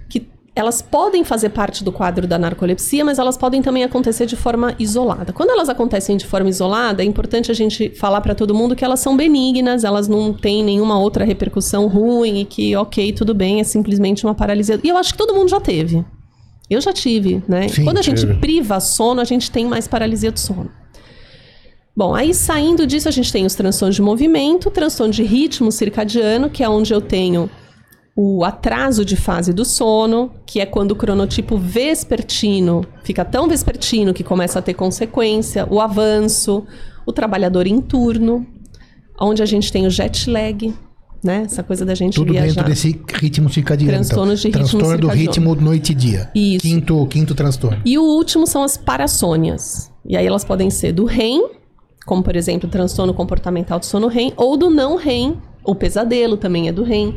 [SPEAKER 3] Que elas podem fazer parte do quadro da narcolepsia, mas elas podem também acontecer de forma isolada. Quando elas acontecem de forma isolada, é importante a gente falar para todo mundo que elas são benignas, elas não têm nenhuma outra repercussão ruim e que, ok, tudo bem, é simplesmente uma paralisia. E eu acho que todo mundo já teve. Eu já tive, né?
[SPEAKER 2] Sim,
[SPEAKER 3] Quando a gente priva sono, a gente tem mais paralisia do sono. Bom, aí saindo disso, a gente tem os transtornos de movimento, transtorno de ritmo circadiano, que é onde eu tenho o atraso de fase do sono, que é quando o cronotipo vespertino fica tão vespertino que começa a ter consequência, o avanço, o trabalhador em turno, onde a gente tem o jet lag, né? Essa coisa da gente
[SPEAKER 2] Tudo
[SPEAKER 3] viajar.
[SPEAKER 2] dentro desse ritmo circadiano.
[SPEAKER 3] Transtorno de ritmo
[SPEAKER 2] transtorno do
[SPEAKER 3] circadiano.
[SPEAKER 2] ritmo noite e dia.
[SPEAKER 3] Isso.
[SPEAKER 2] Quinto, quinto transtorno.
[SPEAKER 3] E o último são as parassônias. E aí elas podem ser do REM, como por exemplo, transtorno comportamental do sono REM, ou do não REM, o pesadelo também é do REM,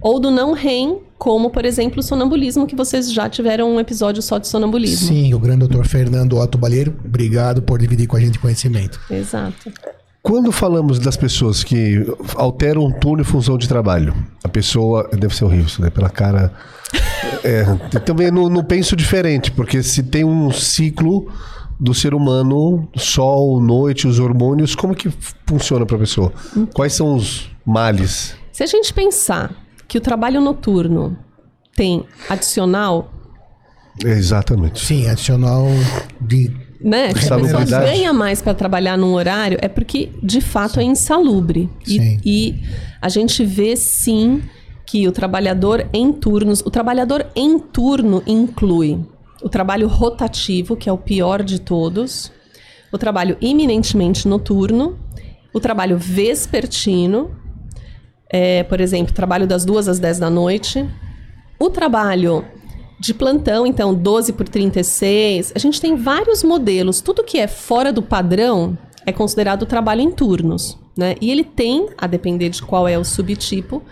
[SPEAKER 3] ou do não REM, como por exemplo o sonambulismo, que vocês já tiveram um episódio só de sonambulismo.
[SPEAKER 2] Sim, o grande doutor Fernando Otto Balheiro, obrigado por dividir com a gente conhecimento.
[SPEAKER 3] Exato.
[SPEAKER 1] Quando falamos das pessoas que alteram turno e função de trabalho, a pessoa. Deve ser horrível isso, né? Pela cara. É, também não, não penso diferente, porque se tem um ciclo do ser humano, sol, noite, os hormônios, como que funciona para a pessoa? Quais são os males?
[SPEAKER 3] Se a gente pensar que o trabalho noturno tem adicional,
[SPEAKER 1] É, exatamente.
[SPEAKER 2] Sim, adicional de.
[SPEAKER 3] né? Se a pessoa ganha mais para trabalhar num horário, é porque de fato é insalubre.
[SPEAKER 2] Sim.
[SPEAKER 3] E, e a gente vê sim que o trabalhador em turnos, o trabalhador em turno inclui o trabalho rotativo, que é o pior de todos, o trabalho eminentemente noturno, o trabalho vespertino, é, por exemplo, trabalho das duas às 10 da noite, o trabalho de plantão, então 12 por 36, a gente tem vários modelos. Tudo que é fora do padrão é considerado trabalho em turnos, né? E ele tem, a depender de qual é o subtipo,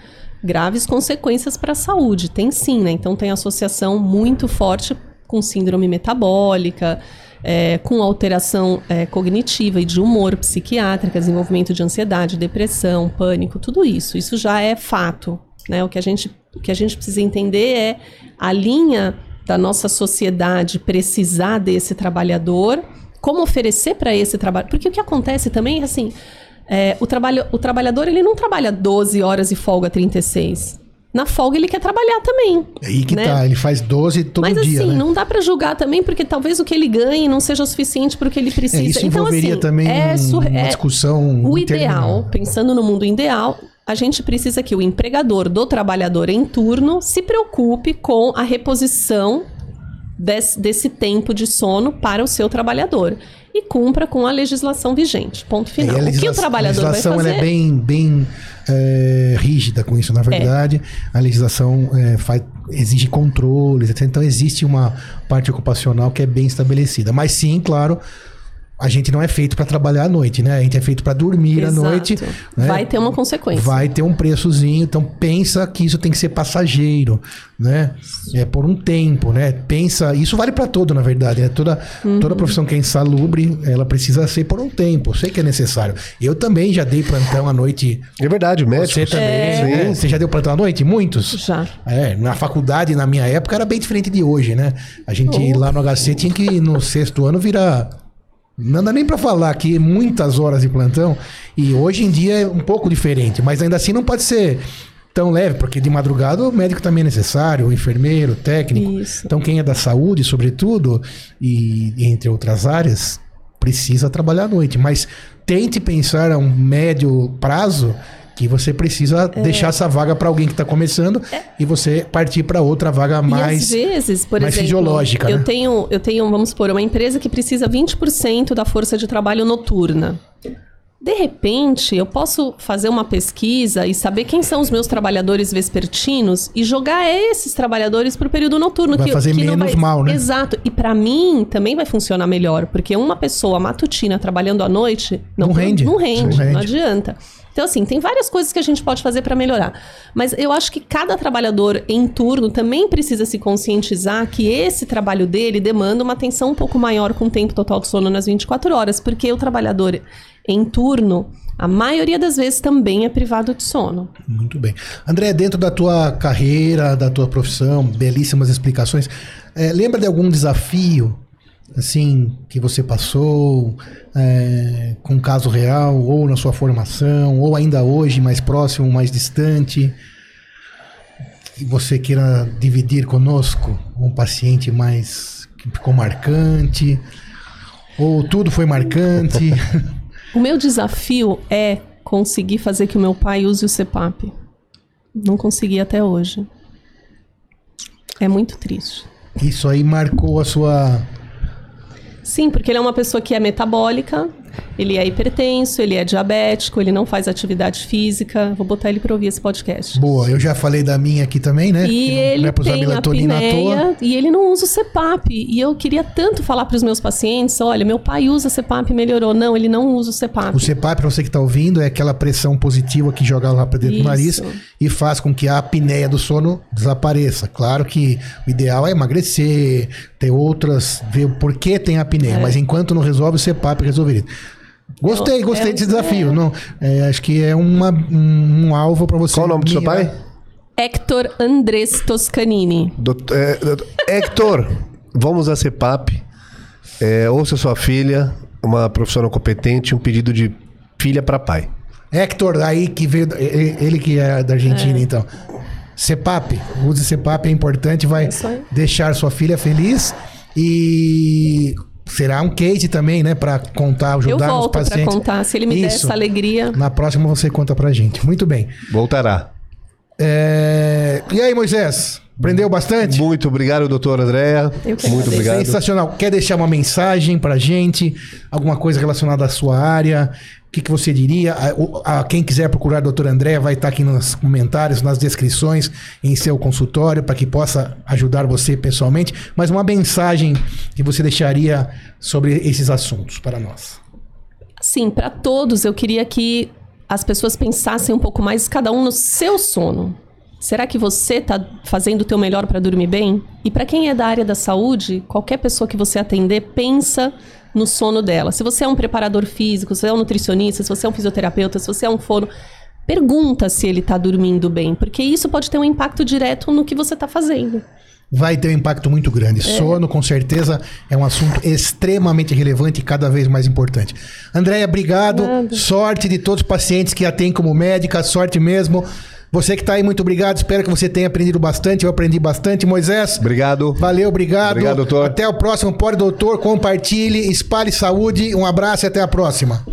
[SPEAKER 3] graves consequências para a saúde. Tem sim, né? Então tem associação muito forte com síndrome metabólica, é, com alteração é, cognitiva e de humor, psiquiátrica, desenvolvimento de ansiedade, depressão, pânico, tudo isso. Isso já é fato. Né? O, que a gente, o que a gente precisa entender é a linha da nossa sociedade precisar desse trabalhador, como oferecer para esse trabalho. Porque o que acontece também é assim. É, o, trabalho, o trabalhador ele não trabalha 12 horas e folga 36. Na folga ele quer trabalhar também.
[SPEAKER 2] É aí que
[SPEAKER 3] né?
[SPEAKER 2] tá, ele faz 12 todo
[SPEAKER 3] Mas
[SPEAKER 2] dia,
[SPEAKER 3] assim,
[SPEAKER 2] né?
[SPEAKER 3] não dá pra julgar também, porque talvez o que ele ganhe não seja o suficiente para o que ele precisa.
[SPEAKER 2] É, isso
[SPEAKER 3] então,
[SPEAKER 2] envolveria
[SPEAKER 3] assim,
[SPEAKER 2] também
[SPEAKER 3] é
[SPEAKER 2] uma
[SPEAKER 3] é-
[SPEAKER 2] discussão
[SPEAKER 3] o
[SPEAKER 2] interminável.
[SPEAKER 3] ideal, pensando no mundo ideal, a gente precisa que o empregador do trabalhador em turno se preocupe com a reposição desse, desse tempo de sono para o seu trabalhador e cumpra com a legislação vigente. Ponto final.
[SPEAKER 2] É, e a
[SPEAKER 3] o que o trabalhador
[SPEAKER 2] A
[SPEAKER 3] vai
[SPEAKER 2] legislação
[SPEAKER 3] fazer?
[SPEAKER 2] ela é bem, bem é, rígida com isso, na verdade. A legislação é, faz, exige controles, etc. então existe uma parte ocupacional que é bem estabelecida. Mas sim, claro, a gente não é feito para trabalhar à noite, né? A gente é feito para dormir à
[SPEAKER 3] Exato.
[SPEAKER 2] noite. né?
[SPEAKER 3] Vai ter uma consequência.
[SPEAKER 2] Vai ter um preçozinho, então pensa que isso tem que ser passageiro, né? É por um tempo, né? Pensa, isso vale para todo, na verdade, né? Toda
[SPEAKER 3] Uhum.
[SPEAKER 2] toda profissão que é insalubre, ela precisa ser por um tempo. Eu sei que é necessário. Eu também já dei plantão à noite.
[SPEAKER 1] É verdade, médico.
[SPEAKER 2] Você também, né? Você já deu plantão à noite? Muitos?
[SPEAKER 3] Já.
[SPEAKER 2] É, na faculdade, na minha época, era bem diferente de hoje, né? A gente
[SPEAKER 3] Oh.
[SPEAKER 2] lá no HC tinha que, no sexto ano, virar. Não dá nem pra falar aqui muitas horas de plantão. E hoje em dia é um pouco diferente, mas ainda assim não pode ser tão leve, porque de madrugada o médico também é necessário, o enfermeiro, o técnico.
[SPEAKER 3] Isso.
[SPEAKER 2] Então quem é da saúde, sobretudo, e entre outras áreas, precisa trabalhar à noite. Mas tente pensar a um médio prazo que você precisa
[SPEAKER 3] É.
[SPEAKER 2] deixar essa vaga para alguém que está começando e você partir para outra vaga
[SPEAKER 3] E às
[SPEAKER 2] mais.
[SPEAKER 3] vezes, por
[SPEAKER 2] mais
[SPEAKER 3] exemplo,
[SPEAKER 2] fisiológica,
[SPEAKER 3] eu
[SPEAKER 2] né?
[SPEAKER 3] tenho, eu tenho, vamos supor, uma empresa que precisa 20% da força de trabalho noturna. De repente, eu posso fazer uma pesquisa e saber quem são os meus trabalhadores vespertinos e jogar esses trabalhadores para o período noturno.
[SPEAKER 2] Vai
[SPEAKER 3] que,
[SPEAKER 2] fazer
[SPEAKER 3] que não
[SPEAKER 2] menos
[SPEAKER 3] vai-
[SPEAKER 2] mal, né?
[SPEAKER 3] Exato. E para mim também vai funcionar melhor, porque uma pessoa matutina trabalhando à noite
[SPEAKER 2] Não rende.
[SPEAKER 3] Não rende,
[SPEAKER 2] Não rende.
[SPEAKER 3] não adianta. Então, assim, tem várias coisas que a gente pode fazer para melhorar. Mas eu acho que cada trabalhador em turno também precisa se conscientizar que esse trabalho dele demanda uma atenção um pouco maior com o tempo total de sono nas 24 horas, porque o trabalhador em turno, a maioria das vezes também é privado de sono.
[SPEAKER 2] Muito bem. André, dentro da tua carreira, da tua profissão, belíssimas explicações. é, lembra de algum desafio, assim, que você passou é, com um caso real, ou na sua formação, ou ainda hoje, mais próximo, mais distante, que você queira dividir conosco? Um paciente mais que ficou marcante, ou tudo foi marcante? *laughs*
[SPEAKER 3] O meu desafio é conseguir fazer que o meu pai use o CPAP. Não consegui até hoje. É muito triste.
[SPEAKER 2] Isso aí marcou a sua.
[SPEAKER 3] Sim, porque ele é uma pessoa que é metabólica, ele é hipertenso, ele é diabético, ele não faz atividade física. Vou botar ele para ouvir esse podcast.
[SPEAKER 2] Boa, eu já falei da minha aqui também, né?
[SPEAKER 3] E
[SPEAKER 2] Que não- não
[SPEAKER 3] ele
[SPEAKER 2] é pra usar
[SPEAKER 3] tem
[SPEAKER 2] melatonina
[SPEAKER 3] apneia e ele não usa o CPAP. E eu queria tanto falar para os meus pacientes, olha, meu pai usa CPAP e melhorou. Não, ele não usa o CPAP.
[SPEAKER 2] O CPAP, pra você que tá ouvindo, é aquela pressão positiva que joga lá pra dentro do
[SPEAKER 3] Isso.
[SPEAKER 2] nariz e faz com que a apneia do sono desapareça. Claro que o ideal é emagrecer, ter outras, ver o porquê tem apneia, mas enquanto não resolve, o CPAP resolveria. Gostei,
[SPEAKER 3] É,
[SPEAKER 2] gostei
[SPEAKER 3] é,
[SPEAKER 2] desse desafio.
[SPEAKER 3] é.
[SPEAKER 2] Não, é, acho que é uma, um, um alvo pra você.
[SPEAKER 1] Qual o nome do seu
[SPEAKER 2] mirar.
[SPEAKER 1] pai?
[SPEAKER 3] Hector Andrés Toscanini.
[SPEAKER 1] Doutor, é, doutor- Hector, vamos a CEPAP. É, ouça sua filha, uma profissional competente, um pedido de filha para pai.
[SPEAKER 2] Hector, aí que veio. Ele que é da Argentina, então. CEPAP, use CEPAP, é importante, vai
[SPEAKER 3] Isso aí.
[SPEAKER 2] deixar sua filha feliz e será um case também, né, Pra contar,
[SPEAKER 3] Eu
[SPEAKER 2] ajudar os
[SPEAKER 3] volto para
[SPEAKER 2] pacientes.
[SPEAKER 3] contar. Se ele me der
[SPEAKER 2] Isso.
[SPEAKER 3] essa alegria.
[SPEAKER 2] Na próxima você conta pra gente. Muito bem.
[SPEAKER 1] Voltará.
[SPEAKER 2] É, E aí, Moisés? Aprendeu bastante?
[SPEAKER 1] Muito obrigado, doutor Andréa.
[SPEAKER 3] Eu que
[SPEAKER 1] Muito
[SPEAKER 3] agradeço.
[SPEAKER 1] obrigado.
[SPEAKER 2] Sensacional. Quer deixar uma mensagem pra gente? Alguma coisa relacionada à sua área? O que, que você diria? A, a- quem quiser procurar a doutora André vai estar aqui nos comentários, nas descrições, em seu consultório, para que possa ajudar você pessoalmente. Mas uma mensagem que você deixaria sobre esses assuntos para nós.
[SPEAKER 3] Sim, para todos, eu queria que as pessoas pensassem um pouco mais, cada um no seu sono. Será que você está fazendo o teu melhor para dormir bem? E para quem é da área da saúde, qualquer pessoa que você atender, pensa no sono dela. Se você é um preparador físico, se você é um nutricionista, se você é um fisioterapeuta, se você é um fono, pergunta se ele está dormindo bem, porque isso pode ter um impacto direto no que você está fazendo.
[SPEAKER 2] Vai ter um impacto muito grande. Sono, com certeza, é um assunto extremamente relevante e cada vez mais importante. Andréia, obrigado.
[SPEAKER 3] Nada.
[SPEAKER 2] Sorte de todos os pacientes que a têm como médica, sorte mesmo. Você que está aí, muito obrigado. Espero que você tenha aprendido bastante. Eu aprendi bastante. Moisés,
[SPEAKER 1] Obrigado.
[SPEAKER 2] valeu, obrigado.
[SPEAKER 1] Obrigado, doutor.
[SPEAKER 2] Até o próximo Pode Doutor. Compartilhe, espalhe saúde. Um abraço e até a próxima.